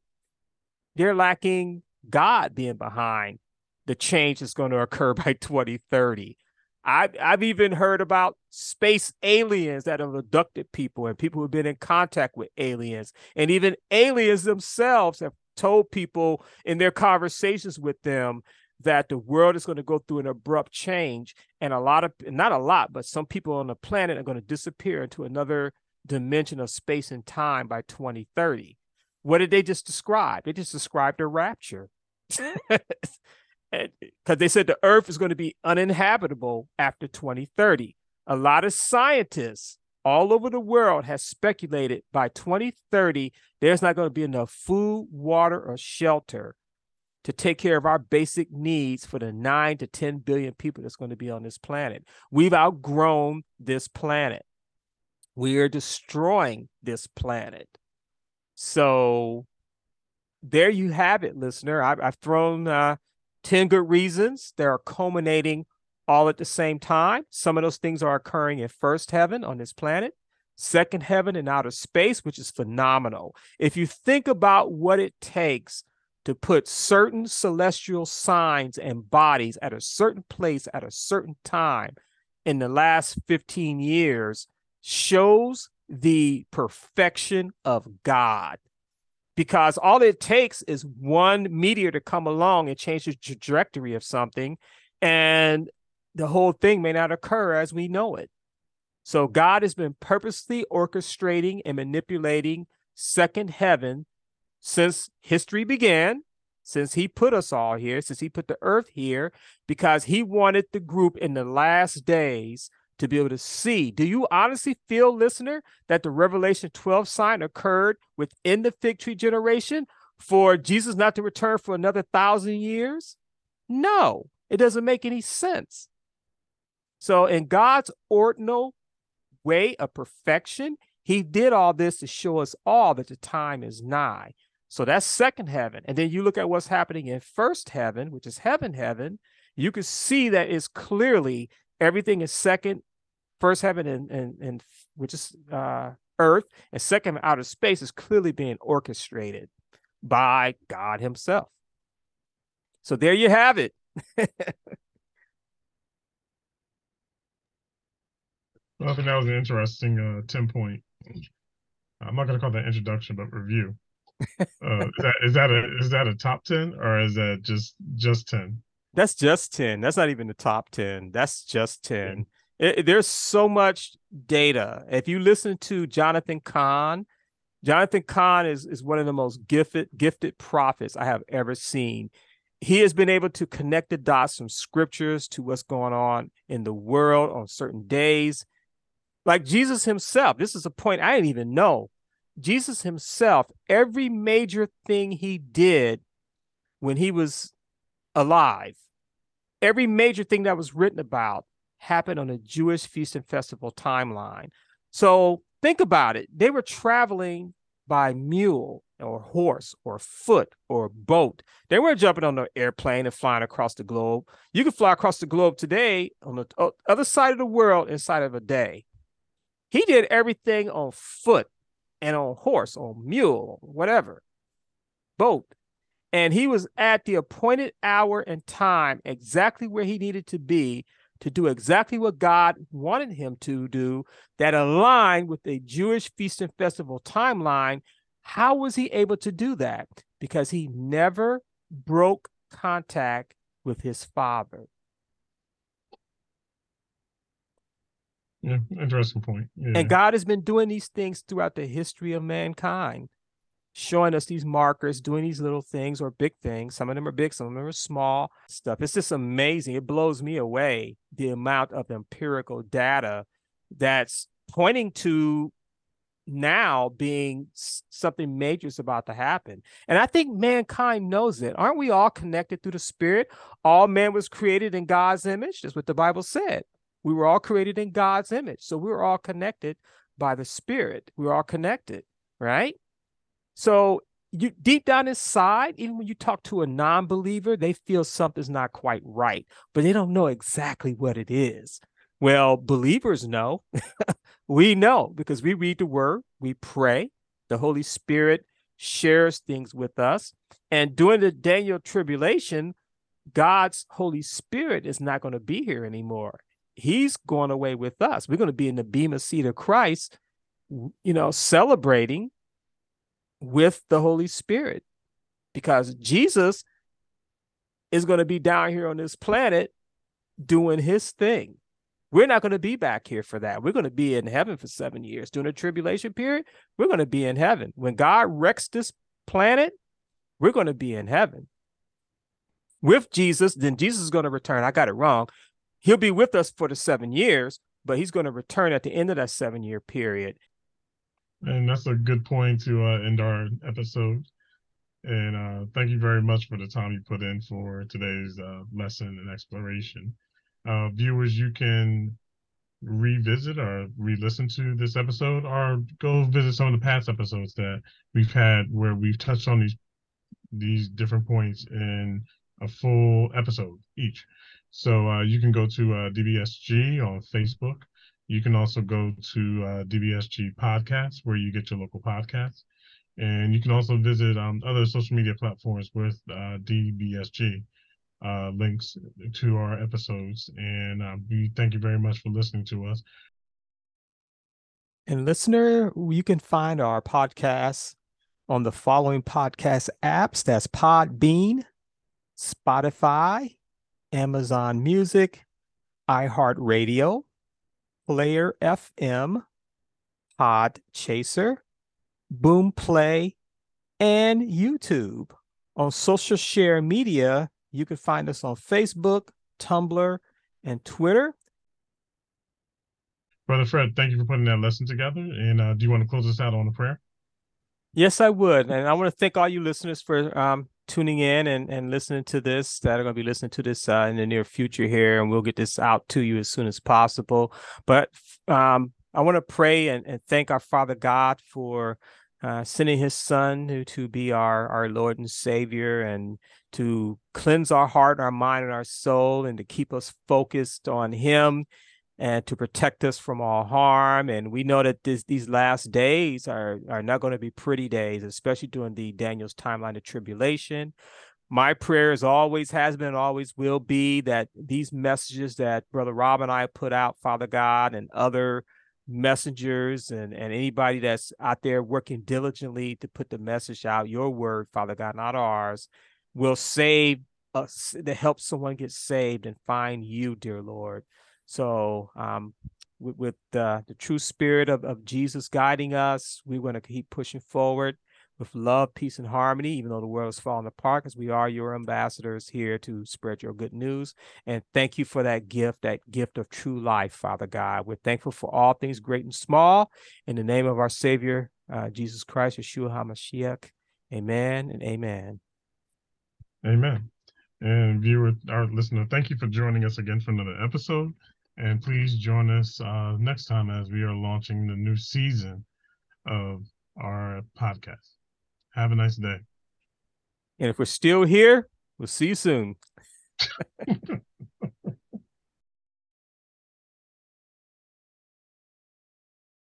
They're lacking God being behind the change that's going to occur by 2030. I've, I've even heard about space aliens that have abducted people and people who've been in contact with aliens. And even aliens themselves have told people in their conversations with them that the world is going to go through an abrupt change. And a lot of, not a lot, but some people on the planet are going to disappear into another dimension of space and time by 2030. What did they just describe? They just described a rapture. Mm. Because they said the earth is going to be uninhabitable after 2030. A lot of scientists all over the world has speculated by 2030 there's not going to be enough food, water, or shelter to take care of our basic needs for the 9 to 10 billion people that's going to be on this planet. We've outgrown this planet. We are destroying this planet. So there you have it, listener. I've, I've thrown uh, 10 good reasons. They are culminating all at the same time. Some of those things are occurring in first heaven on this planet, second heaven in outer space, which is phenomenal. If you think about what it takes to put certain celestial signs and bodies at a certain place at a certain time in the last 15 years, shows the perfection of God. Because all it takes is one meteor to come along and change the trajectory of something, and the whole thing may not occur as we know it. So hmm. God has been purposely orchestrating and manipulating second heaven since history began, since he put us all here, since he put the earth here, because he wanted the group in the last days to be able to see. Do you honestly feel, listener, that the Revelation 12 sign occurred within the fig tree generation for Jesus not to return for another thousand years? No, it doesn't make any sense. So, in God's ordinal way of perfection, He did all this to show us all that the time is nigh. So that's second heaven. And then you look at what's happening in first heaven, which is heaven, heaven, you can see that it's clearly everything is second first heaven and and, and which is uh, earth, and second outer space is clearly being orchestrated by God Himself. So there you have it. Well, I think that was an interesting uh, 10 point. I'm not going to call that introduction, but review. Uh, is, that, is that a is that a top 10 or is that just just 10? That's just 10. That's not even the top 10. That's just 10. Mm-hmm. It, there's so much data. If you listen to Jonathan Cahn, Jonathan Cahn is, is one of the most gifted gifted prophets I have ever seen. He has been able to connect the dots from scriptures to what's going on in the world on certain days. Like Jesus himself, this is a point I didn't even know. Jesus himself, every major thing he did when he was alive, every major thing that was written about happened on a Jewish feast and festival timeline. So think about it. They were traveling by mule or horse or foot or boat. They weren't jumping on an airplane and flying across the globe. You can fly across the globe today on the other side of the world inside of a day. He did everything on foot and on horse, on mule, whatever, boat. And he was at the appointed hour and time exactly where he needed to be to do exactly what God wanted him to do that aligned with a Jewish feast and festival timeline. How was he able to do that? Because he never broke contact with his father. Yeah, interesting point. Yeah. And God has been doing these things throughout the history of mankind, showing us these markers, doing these little things or big things. Some of them are big, some of them are small stuff. It's just amazing. It blows me away the amount of empirical data that's pointing to now being something major is about to happen. And I think mankind knows it. Aren't we all connected through the spirit? All man was created in God's image. That's what the Bible said. We were all created in God's image. So we were all connected by the Spirit. We're all connected, right? So you deep down inside, even when you talk to a non-believer, they feel something's not quite right, but they don't know exactly what it is. Well, believers know. we know because we read the word, we pray, the Holy Spirit shares things with us. And during the Daniel tribulation, God's Holy Spirit is not going to be here anymore he's going away with us. We're going to be in the Bema seat of Christ, you know, celebrating with the Holy Spirit because Jesus is going to be down here on this planet doing his thing. We're not going to be back here for that. We're going to be in heaven for seven years. During the tribulation period, we're going to be in heaven. When God wrecks this planet, we're going to be in heaven. With Jesus, then Jesus is going to return. I got it wrong he'll be with us for the seven years, but he's going to return at the end of that seven year period. And that's a good point to uh, end our episode. And uh, thank you very much for the time you put in for today's uh, lesson and exploration. Uh, viewers, you can revisit or re-listen to this episode or go visit some of the past episodes that we've had where we've touched on these these different points in a full episode each. So uh, you can go to uh, DBSG on Facebook. You can also go to uh, DBSG Podcasts, where you get your local podcasts. And you can also visit um, other social media platforms with uh, DBSG uh, links to our episodes. And um, we thank you very much for listening to us. And listener, you can find our podcasts on the following podcast apps. That's Podbean, Spotify, Amazon Music, iHeartRadio, Player FM, Pod Chaser, Boomplay, and YouTube. On social share media, you can find us on Facebook, Tumblr, and Twitter. Brother Fred, thank you for putting that lesson together. And uh, do you want to close us out on a prayer? Yes, I would. And I want to thank all you listeners for um, tuning in and, and listening to this that are going to be listening to this uh, in the near future here and we'll get this out to you as soon as possible but um, i want to pray and, and thank our father god for uh, sending his son to, to be our, our lord and savior and to cleanse our heart our mind and our soul and to keep us focused on him and to protect us from all harm. And we know that this, these last days are, are not going to be pretty days, especially during the Daniel's timeline of tribulation. My prayer is always has been and always will be that these messages that Brother Rob and I put out, Father God, and other messengers and, and anybody that's out there working diligently to put the message out, your word, Father God, not ours, will save us to help someone get saved and find you, dear Lord. So um, with, with the, the true spirit of, of Jesus guiding us, we're going to keep pushing forward with love, peace, and harmony, even though the world is falling apart, because we are your ambassadors here to spread your good news. And thank you for that gift, that gift of true life, Father God. We're thankful for all things great and small. In the name of our Savior, uh, Jesus Christ, Yeshua HaMashiach, amen and amen. Amen. And viewer, our listener, thank you for joining us again for another episode. And please join us uh, next time as we are launching the new season of our podcast. Have a nice day. And if we're still here, we'll see you soon.